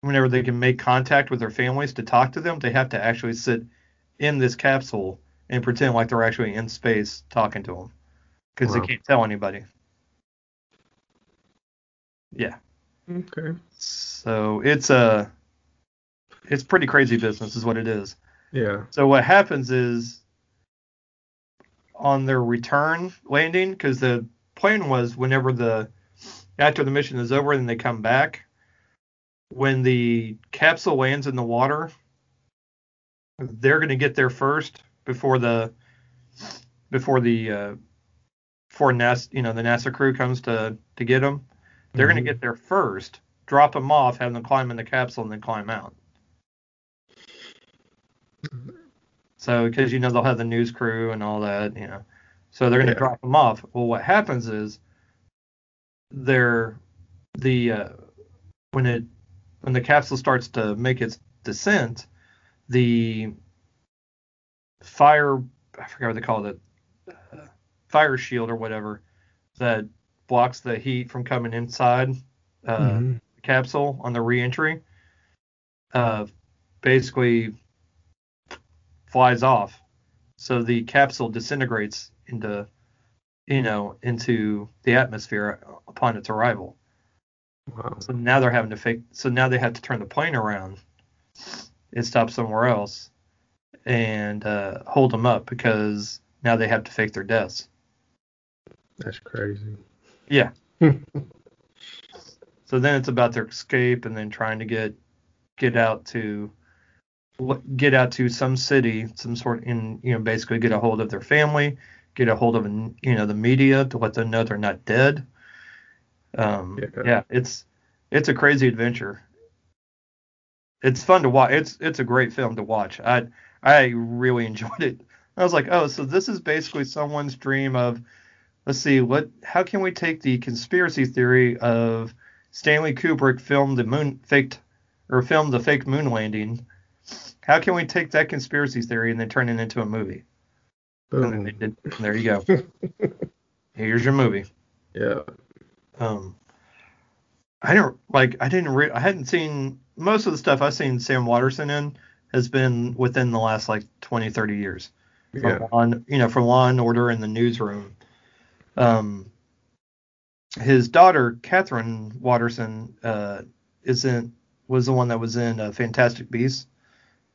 whenever they can make contact with their families to talk to them, they have to actually sit in this capsule and pretend like they're actually in space talking to them because wow. they can't tell anybody. Yeah. Okay. So it's a it's pretty crazy business is what it is. Yeah. So what happens is on their return landing because the plan was whenever the after the mission is over and they come back when the capsule lands in the water they're going to get there first before the before the uh, before NASA, you know, the NASA crew comes to to get them. They're mm-hmm. going to get there first, drop them off, have them climb in the capsule, and then climb out. So, because you know they'll have the news crew and all that, you know, so they're going to yeah. drop them off. Well, what happens is they're the uh, when it when the capsule starts to make its descent, the fire I forget what they call it, uh, fire shield or whatever that blocks the heat from coming inside uh, mm-hmm. the capsule on the reentry. Uh, basically flies off, so the capsule disintegrates into you know into the atmosphere upon its arrival. Wow. So now they're having to fake. So now they have to turn the plane around and stop somewhere else and uh, hold them up because now they have to fake their deaths. That's crazy. Yeah. so then it's about their escape and then trying to get get out to get out to some city, some sort and you know basically get a hold of their family, get a hold of you know the media to let them know they're not dead. Um, yeah. yeah, it's it's a crazy adventure. It's fun to watch. It's it's a great film to watch. I I really enjoyed it. I was like, oh, so this is basically someone's dream of, let's see, what, how can we take the conspiracy theory of Stanley Kubrick filmed the moon faked or filmed the fake moon landing? How can we take that conspiracy theory and then turn it into a movie? Boom. Did, there you go. Here's your movie. Yeah. Um, I don't like. I didn't. Re- I hadn't seen most of the stuff I've seen Sam Waterston in has been within the last like 20, 30 years. From yeah. Law, you know, from Law and Order in the newsroom. Um, his daughter Katherine Waterston uh, is in was the one that was in uh, Fantastic Beasts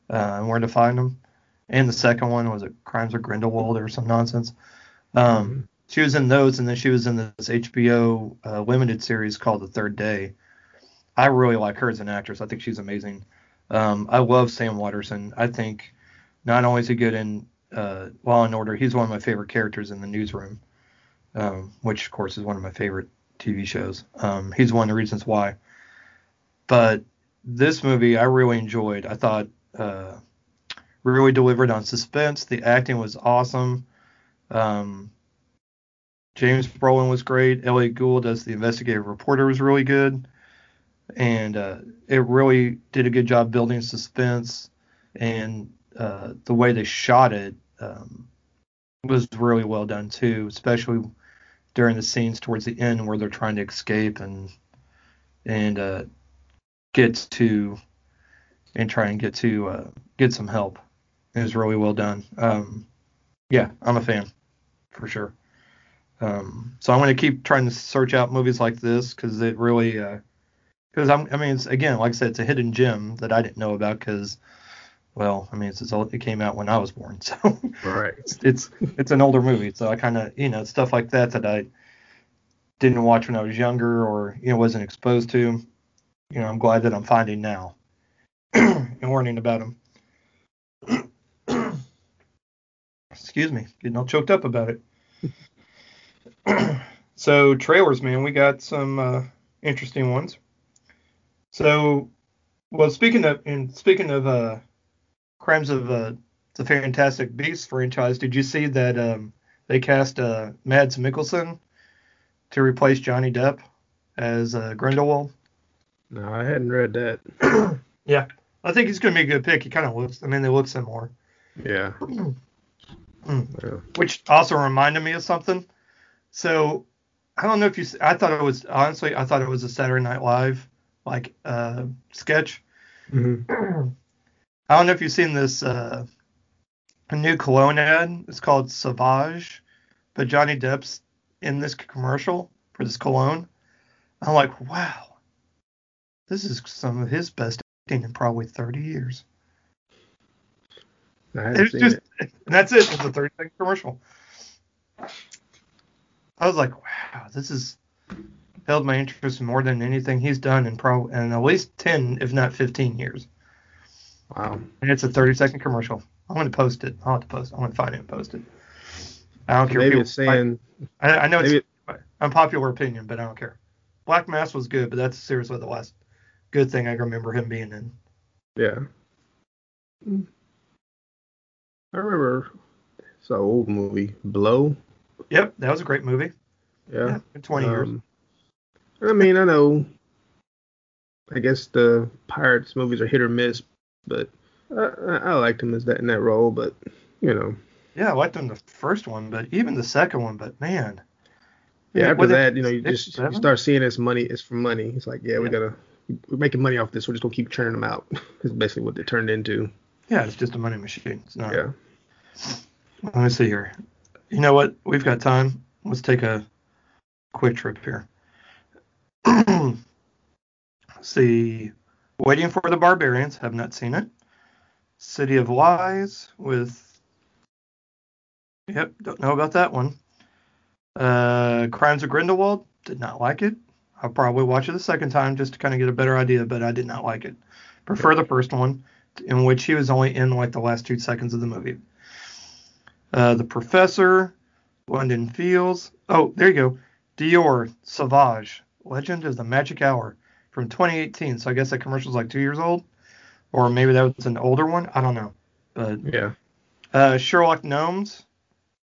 uh, and Where to Find Them, and the second one was it Crimes of Grindelwald or some nonsense. Um, mm-hmm. She was in those, and then she was in this HBO uh, limited series called The Third Day. I really like her as an actress. I think she's amazing. Um, I love Sam Waterston. I think not only is he good in uh, Law and Order, he's one of my favorite characters in the newsroom, um, which of course is one of my favorite TV shows. Um, he's one of the reasons why. But this movie I really enjoyed. I thought uh, really delivered on suspense. The acting was awesome. Um, James Brolin was great. Elliott Gould as the investigative reporter was really good, and uh, it really did a good job building suspense. And uh, the way they shot it um, was really well done too, especially during the scenes towards the end where they're trying to escape and and uh, get to and try and get to uh, get some help. It was really well done. Um, yeah, I'm a fan for sure. Um, so I'm going to keep trying to search out movies like this because it really, because uh, I'm, I mean, it's again, like I said, it's a hidden gem that I didn't know about because, well, I mean, it's, it came out when I was born, so right, it's, it's it's an older movie, so I kind of, you know, stuff like that that I didn't watch when I was younger or you know wasn't exposed to. You know, I'm glad that I'm finding now and learning about them. Excuse me, getting all choked up about it. so trailers, man, we got some uh, interesting ones. So, well, speaking of and speaking of uh, crimes of uh, the Fantastic Beasts franchise, did you see that um, they cast uh, Mads Mikkelsen to replace Johnny Depp as uh, Grindelwald? No, I hadn't read that. yeah, I think he's going to be a good pick. He kind of looks. I mean, they look similar. Yeah. mm. yeah. Which also reminded me of something. So I don't know if you. I thought it was honestly. I thought it was a Saturday Night Live like uh, sketch. Mm-hmm. I don't know if you've seen this uh, new cologne ad. It's called Savage, but Johnny Depp's in this commercial for this cologne. I'm like, wow, this is some of his best acting in probably 30 years. It's just, it. that's it. It's a 30 second commercial. I was like, wow, this has held my interest more than anything he's done in pro in at least 10, if not 15 years. Wow. And it's a 30 second commercial. I'm going to post it. I'll have to post. it. I'm going to find it and post it. I don't care. Maybe it's saying. I, I know it's maybe, unpopular opinion, but I don't care. Black Mass was good, but that's seriously the last good thing I can remember him being in. Yeah. I remember it's an old movie, Blow. Yep, that was a great movie. Yeah. yeah 20 um, years. I mean, I know. I guess the Pirates movies are hit or miss, but I, I liked him as that in that role. But you know. Yeah, I liked him the first one, but even the second one. But man. Yeah, after that, you know, you just seven? you start seeing it's money. It's for money. It's like, yeah, yeah. we gotta we're making money off this. We're just gonna keep churning them out. Is basically what they turned into. Yeah, it's just a money machine. It's not. Yeah. Let me see here. You know what? We've got time. Let's take a quick trip here. see, Waiting for the Barbarians. Have not seen it. City of Lies with. Yep, don't know about that one. Uh, Crimes of Grindelwald. Did not like it. I'll probably watch it a second time just to kind of get a better idea, but I did not like it. Prefer the first one, in which he was only in like the last two seconds of the movie. Uh, the Professor, London Fields. Oh, there you go. Dior, Sauvage, Legend of the Magic Hour from 2018. So I guess that commercial's like two years old, or maybe that was an older one. I don't know. But yeah. Uh, Sherlock Gnomes,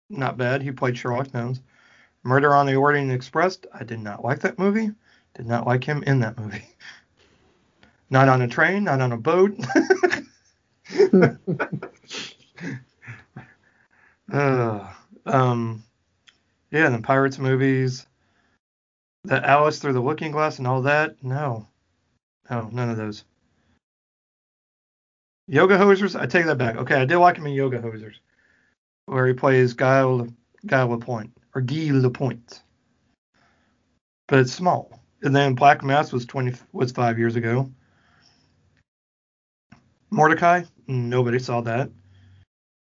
not bad. He played Sherlock Gnomes. Murder on the Orient Express. I did not like that movie. Did not like him in that movie. Not on a train, not on a boat. uh, um, yeah, the Pirates movies, the Alice Through the Looking Glass and all that. No, no, none of those. Yoga Hosers, I take that back. Okay, I did like him in Yoga Hosers, where he plays Guy Guy Lapointe or Guy Lapointe, but it's small. And then Black Mass was 20 was five years ago. Mordecai, nobody saw that.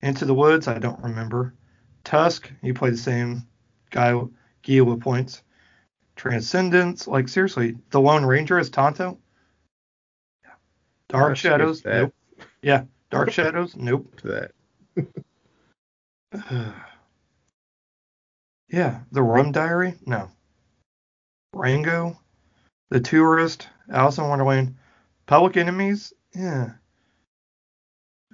Into the Woods, I don't remember. Tusk, you play the same guy, Guy points. Transcendence, like seriously, the Lone Ranger is Tonto. Dark Shadows, nope. Yeah, Dark Shadows, nope. That. yeah, the Rum Diary, no. Rango, The Tourist, Alice in Wonderland, Public Enemies, yeah.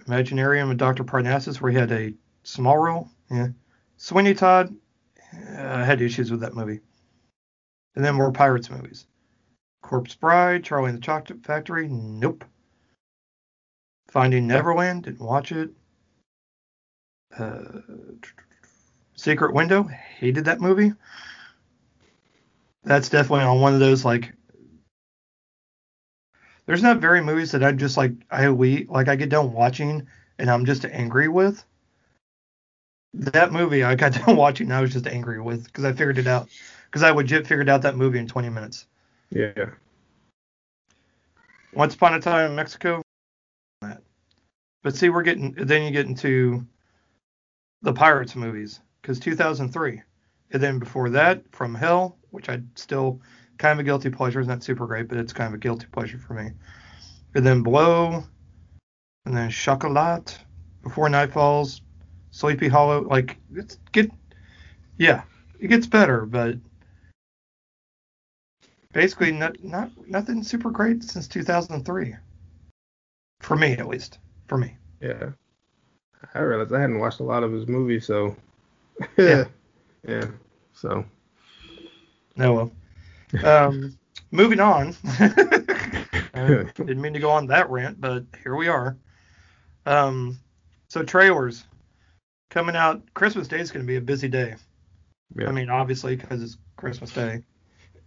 Imaginarium and Dr. Parnassus, where he had a small role, yeah. Sweeney Todd, I had issues with that movie. And then more Pirates movies. Corpse Bride, Charlie and the Chocolate Factory, nope. Finding Neverland, didn't watch it. Uh, Secret Window, hated that movie. That's definitely on one of those like. There's not very movies that I just like I we like I get done watching and I'm just angry with. That movie I got done watching and I was just angry with because I figured it out because I legit figured out that movie in 20 minutes. Yeah. Once Upon a Time in Mexico. But see, we're getting then you get into the Pirates movies because 2003, and then before that, From Hell, which I still kind of a guilty pleasure. It's not super great, but it's kind of a guilty pleasure for me. And then Blow, and then Chocolat, Before Night Falls, Sleepy Hollow. Like it's get, yeah, it gets better, but basically not not nothing super great since 2003. For me, at least. For me. Yeah. I realized I hadn't watched a lot of his movies, so Yeah. yeah. So No, well. Um, moving on. I didn't mean to go on that rant, but here we are. Um, so trailers coming out. Christmas Day is going to be a busy day. Yeah. I mean, obviously because it's Christmas Day,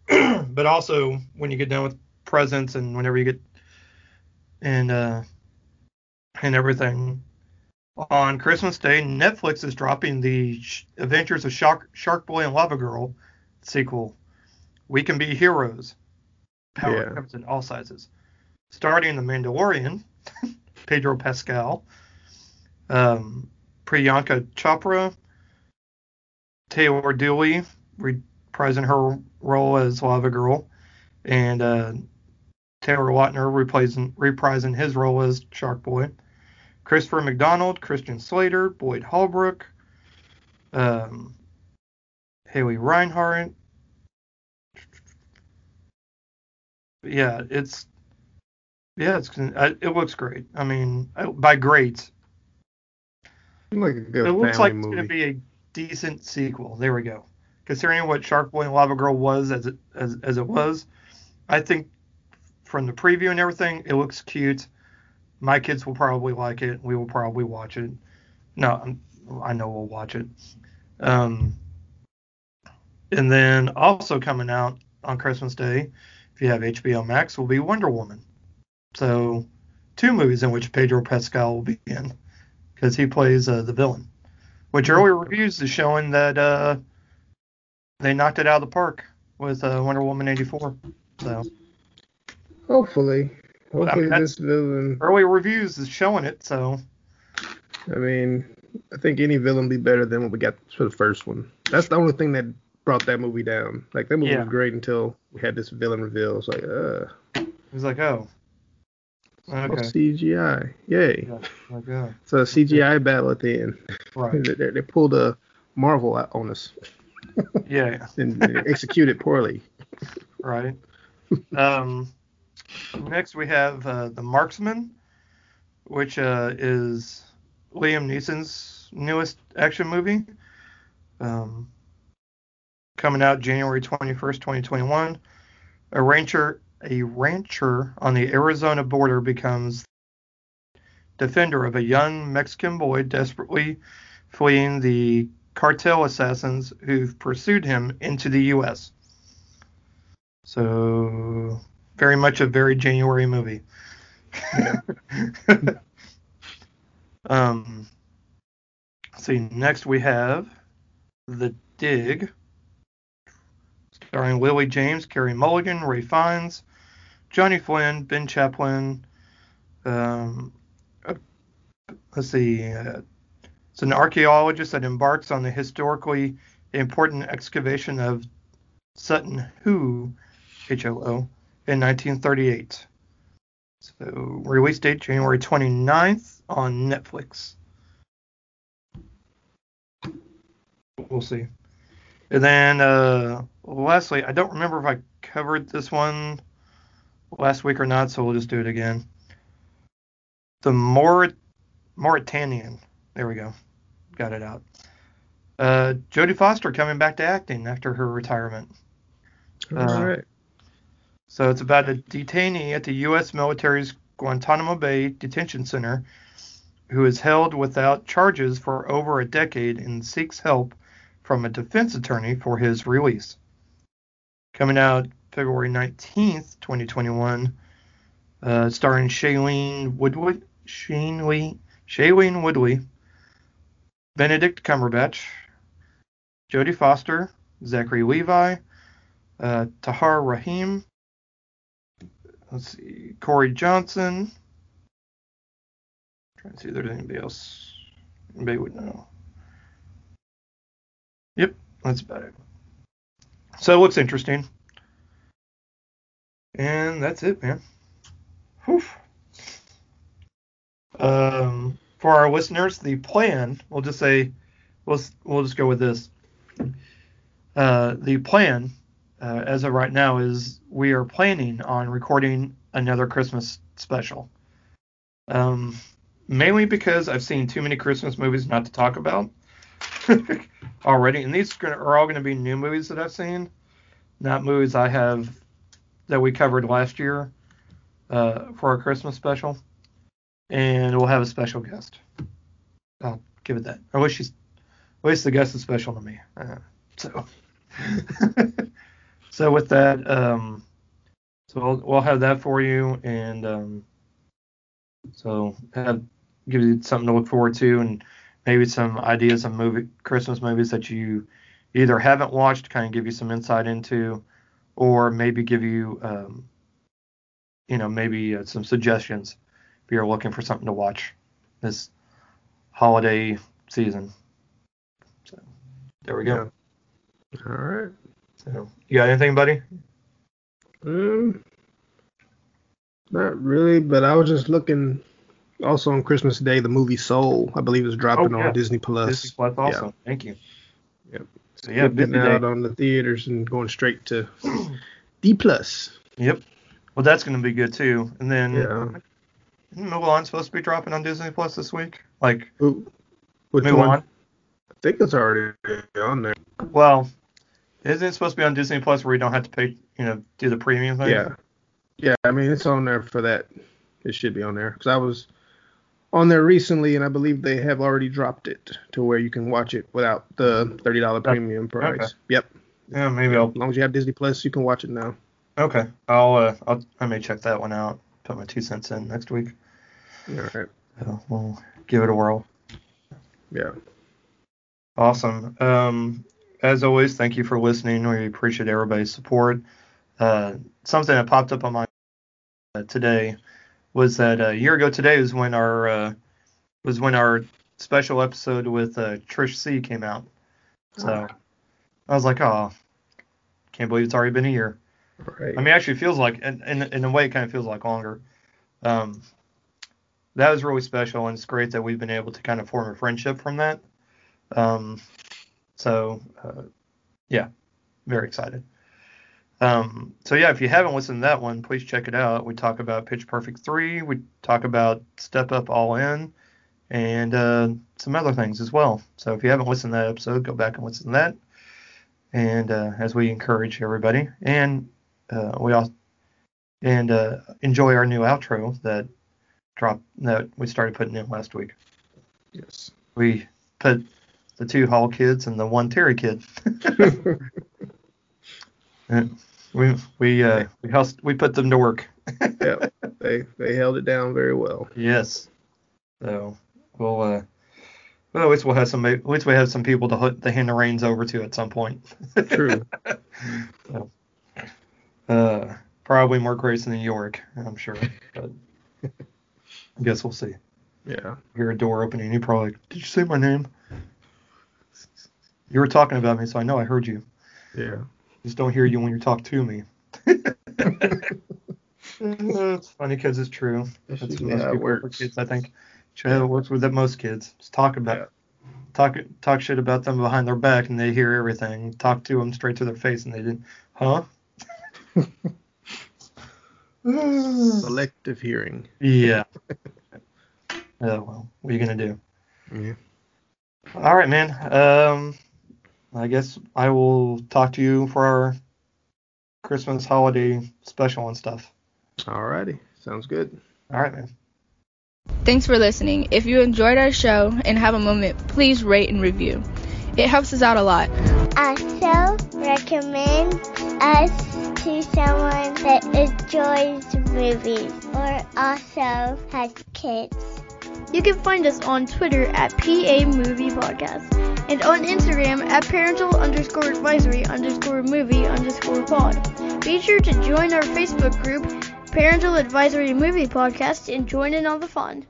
but also when you get done with presents and whenever you get and uh and everything. On Christmas Day, Netflix is dropping the Sh- Adventures of Shark, Shark Boy and Lava Girl sequel. We Can Be Heroes. Power Yeah. comes in all sizes. Starting The Mandalorian, Pedro Pascal, um, Priyanka Chopra, Taylor Dooley reprising her role as Lava Girl, and uh, Taylor Lautner reprising, reprising his role as Shark Boy. Christopher McDonald, Christian Slater, Boyd Holbrook, um, Haley Reinhart. Yeah, it's yeah, it's it looks great. I mean, by great, like a good it looks like family it's going to be a decent sequel. There we go. Considering what Shark Boy and Lava Girl was as it as, as it was, I think from the preview and everything, it looks cute. My kids will probably like it. We will probably watch it. No, I know we'll watch it. Um, and then also coming out on Christmas Day, if you have HBO Max, will be Wonder Woman. So two movies in which Pedro Pascal will be in because he plays uh, the villain. Which early reviews is showing that uh, they knocked it out of the park with uh, Wonder Woman 84. So Hopefully. Well, I Hopefully mean, this villain early reviews is showing it. So I mean, I think any villain be better than what we got for the first one. That's the only thing that brought that movie down. Like that movie Yeah. was great until we had this villain reveal. It's like, uh, he's like, oh, oh, okay, CGI, yay! yeah, like, oh, It's a CGI battle at the end. right, They, they pulled a Marvel out on us yeah, and executed poorly. right. Um, next we have uh, the Marksman, which uh, is Liam Neeson's newest action movie. Um, coming out January 21st, 2021. A rancher, a rancher on the Arizona border becomes defender of a young Mexican boy desperately fleeing the cartel assassins who've pursued him into the U.S. So, very much a very January movie. um, see, next we have The Dig, starring Lily James, Carey Mulligan, Ralph Fiennes, Johnny Flynn, Ben Chaplin. Um, uh, let's see, uh, it's an archaeologist that embarks on the historically important excavation of Sutton Hoo, H-O-O, in 1938. So release date January 29th on Netflix. We'll see. And then uh, lastly, I don't remember if I covered this one last week or not, so we'll just do it again. The Maurit- Mauritanian. There we go. Got it out. Uh, Jodie Foster coming back to acting after her retirement. All Uh, right. So it's about a detainee at the U.S. military's Guantanamo Bay Detention Center who is held without charges for over a decade and seeks help from a defense attorney for his release. Coming out February 19th, 2021, uh, starring Shailene Woodley, Shailene, Shailene Woodley, Benedict Cumberbatch, Jodie Foster, Zachary Levi, uh, Tahar Rahim, let's see, Corey Johnson. Trying to see if there's anybody else. Anybody would know. Yep, that's about it. So it looks interesting. And that's it, man. Whew. Um, for our listeners, the plan, we'll just say, we'll, we'll just go with this. Uh, the plan, uh, as of right now, is we are planning on recording another Christmas special. Um, mainly because I've seen too many Christmas movies not to talk about already, and these are all going to be new movies that I've seen, not movies I have that we covered last year uh, for our Christmas special. And we'll have a special guest. I'll give it that. I wish she's, at least the guest is special to me. Uh, so, so with that, um, so we'll, we'll have that for you, and um, so have give you something to look forward to, and maybe some ideas of movie Christmas movies that you either haven't watched, kind of give you some insight into, or maybe give you, um, you know, maybe uh, some suggestions if you're looking for something to watch this holiday season. So there we go. All right. So you got anything, buddy? Um, not really, but I was just looking. Also on Christmas Day, the movie Soul, I believe, is dropping Oh, yeah. on Disney Plus. Disney Plus also. Thank you. Yep. So yeah, getting out on the theaters and going straight to D plus. Yep. Well, that's going to be good too. And then Yeah. Mulan supposed to be dropping on Disney Plus this week? Like Ooh, which Mulan? one? I think it's already on there. Well, isn't it supposed to be on Disney Plus where you don't have to pay, you know, do the premium thing? Yeah. Yeah, I mean it's on there for that. It should be on there because I was on there recently and I believe they have already dropped it to where you can watch it without the thirty dollar premium price. okay. Yep. Yeah, maybe I'll. As long as you have Disney Plus, you can watch it now. Okay, I'll. Uh, I'll. I may check that one out. Put my two cents in next week. All right. So we'll give it a whirl. Yeah. Awesome. Um, as always, thank you for listening. We appreciate everybody's support. Uh, something that popped up on my uh, today was that a year ago today was when our uh, was when our special episode with uh, Trish C came out. So I was like, oh, can't believe it's already been a year. Right. I mean, it actually feels like, in, in, in a way, it kind of feels like longer. Um, that was really special, and it's great that we've been able to kind of form a friendship from that. Um, so, uh, yeah, very excited. Um, so yeah, if you haven't listened to that one, please check it out. We talk about Pitch Perfect 3, we talk about Step Up All In, and uh, some other things as well. So if you haven't listened to that episode, go back and listen to that. And uh, as we encourage everybody, and uh, we all and uh, enjoy our new outro that dropped that we started putting in last week. yes. We put the two Hall kids and the one Terry kid. And we we uh, we housed, we put them to work. yeah. They they held it down very well. Yes. So we'll uh, well, at least we'll have some at least we have some people to hook, to hand the reins over to at some point. True. so, uh, probably more Grace than York, I'm sure. But I guess we'll see. Yeah. Hear a door opening, you probably like, did you say my name? You were talking about me, so I know I heard you. Yeah. Just don't hear you when you talk to me. it's funny because it's true. That's That's usually most how it for works. kids, I think. It's it works with that most kids. Just talk about Yeah. talk talk shit about them behind their back and they hear everything. Talk to them straight to their face and they didn't. Huh? Selective hearing. yeah. Oh well, what are you gonna do? Yeah. All right, man. Um, I guess I will talk to you for our Christmas holiday special and stuff. Alrighty, sounds good. All right, man. Thanks for listening. If you enjoyed our show and have a moment, please rate and review. It helps us out a lot. Also, recommend us to someone that enjoys movies or also has kids. You can find us on Twitter at PA Movie Podcast and on Instagram at parental underscore advisory underscore movie underscore pod. Be sure to join our Facebook group, Parental Advisory Movie Podcast, and join in on the fun.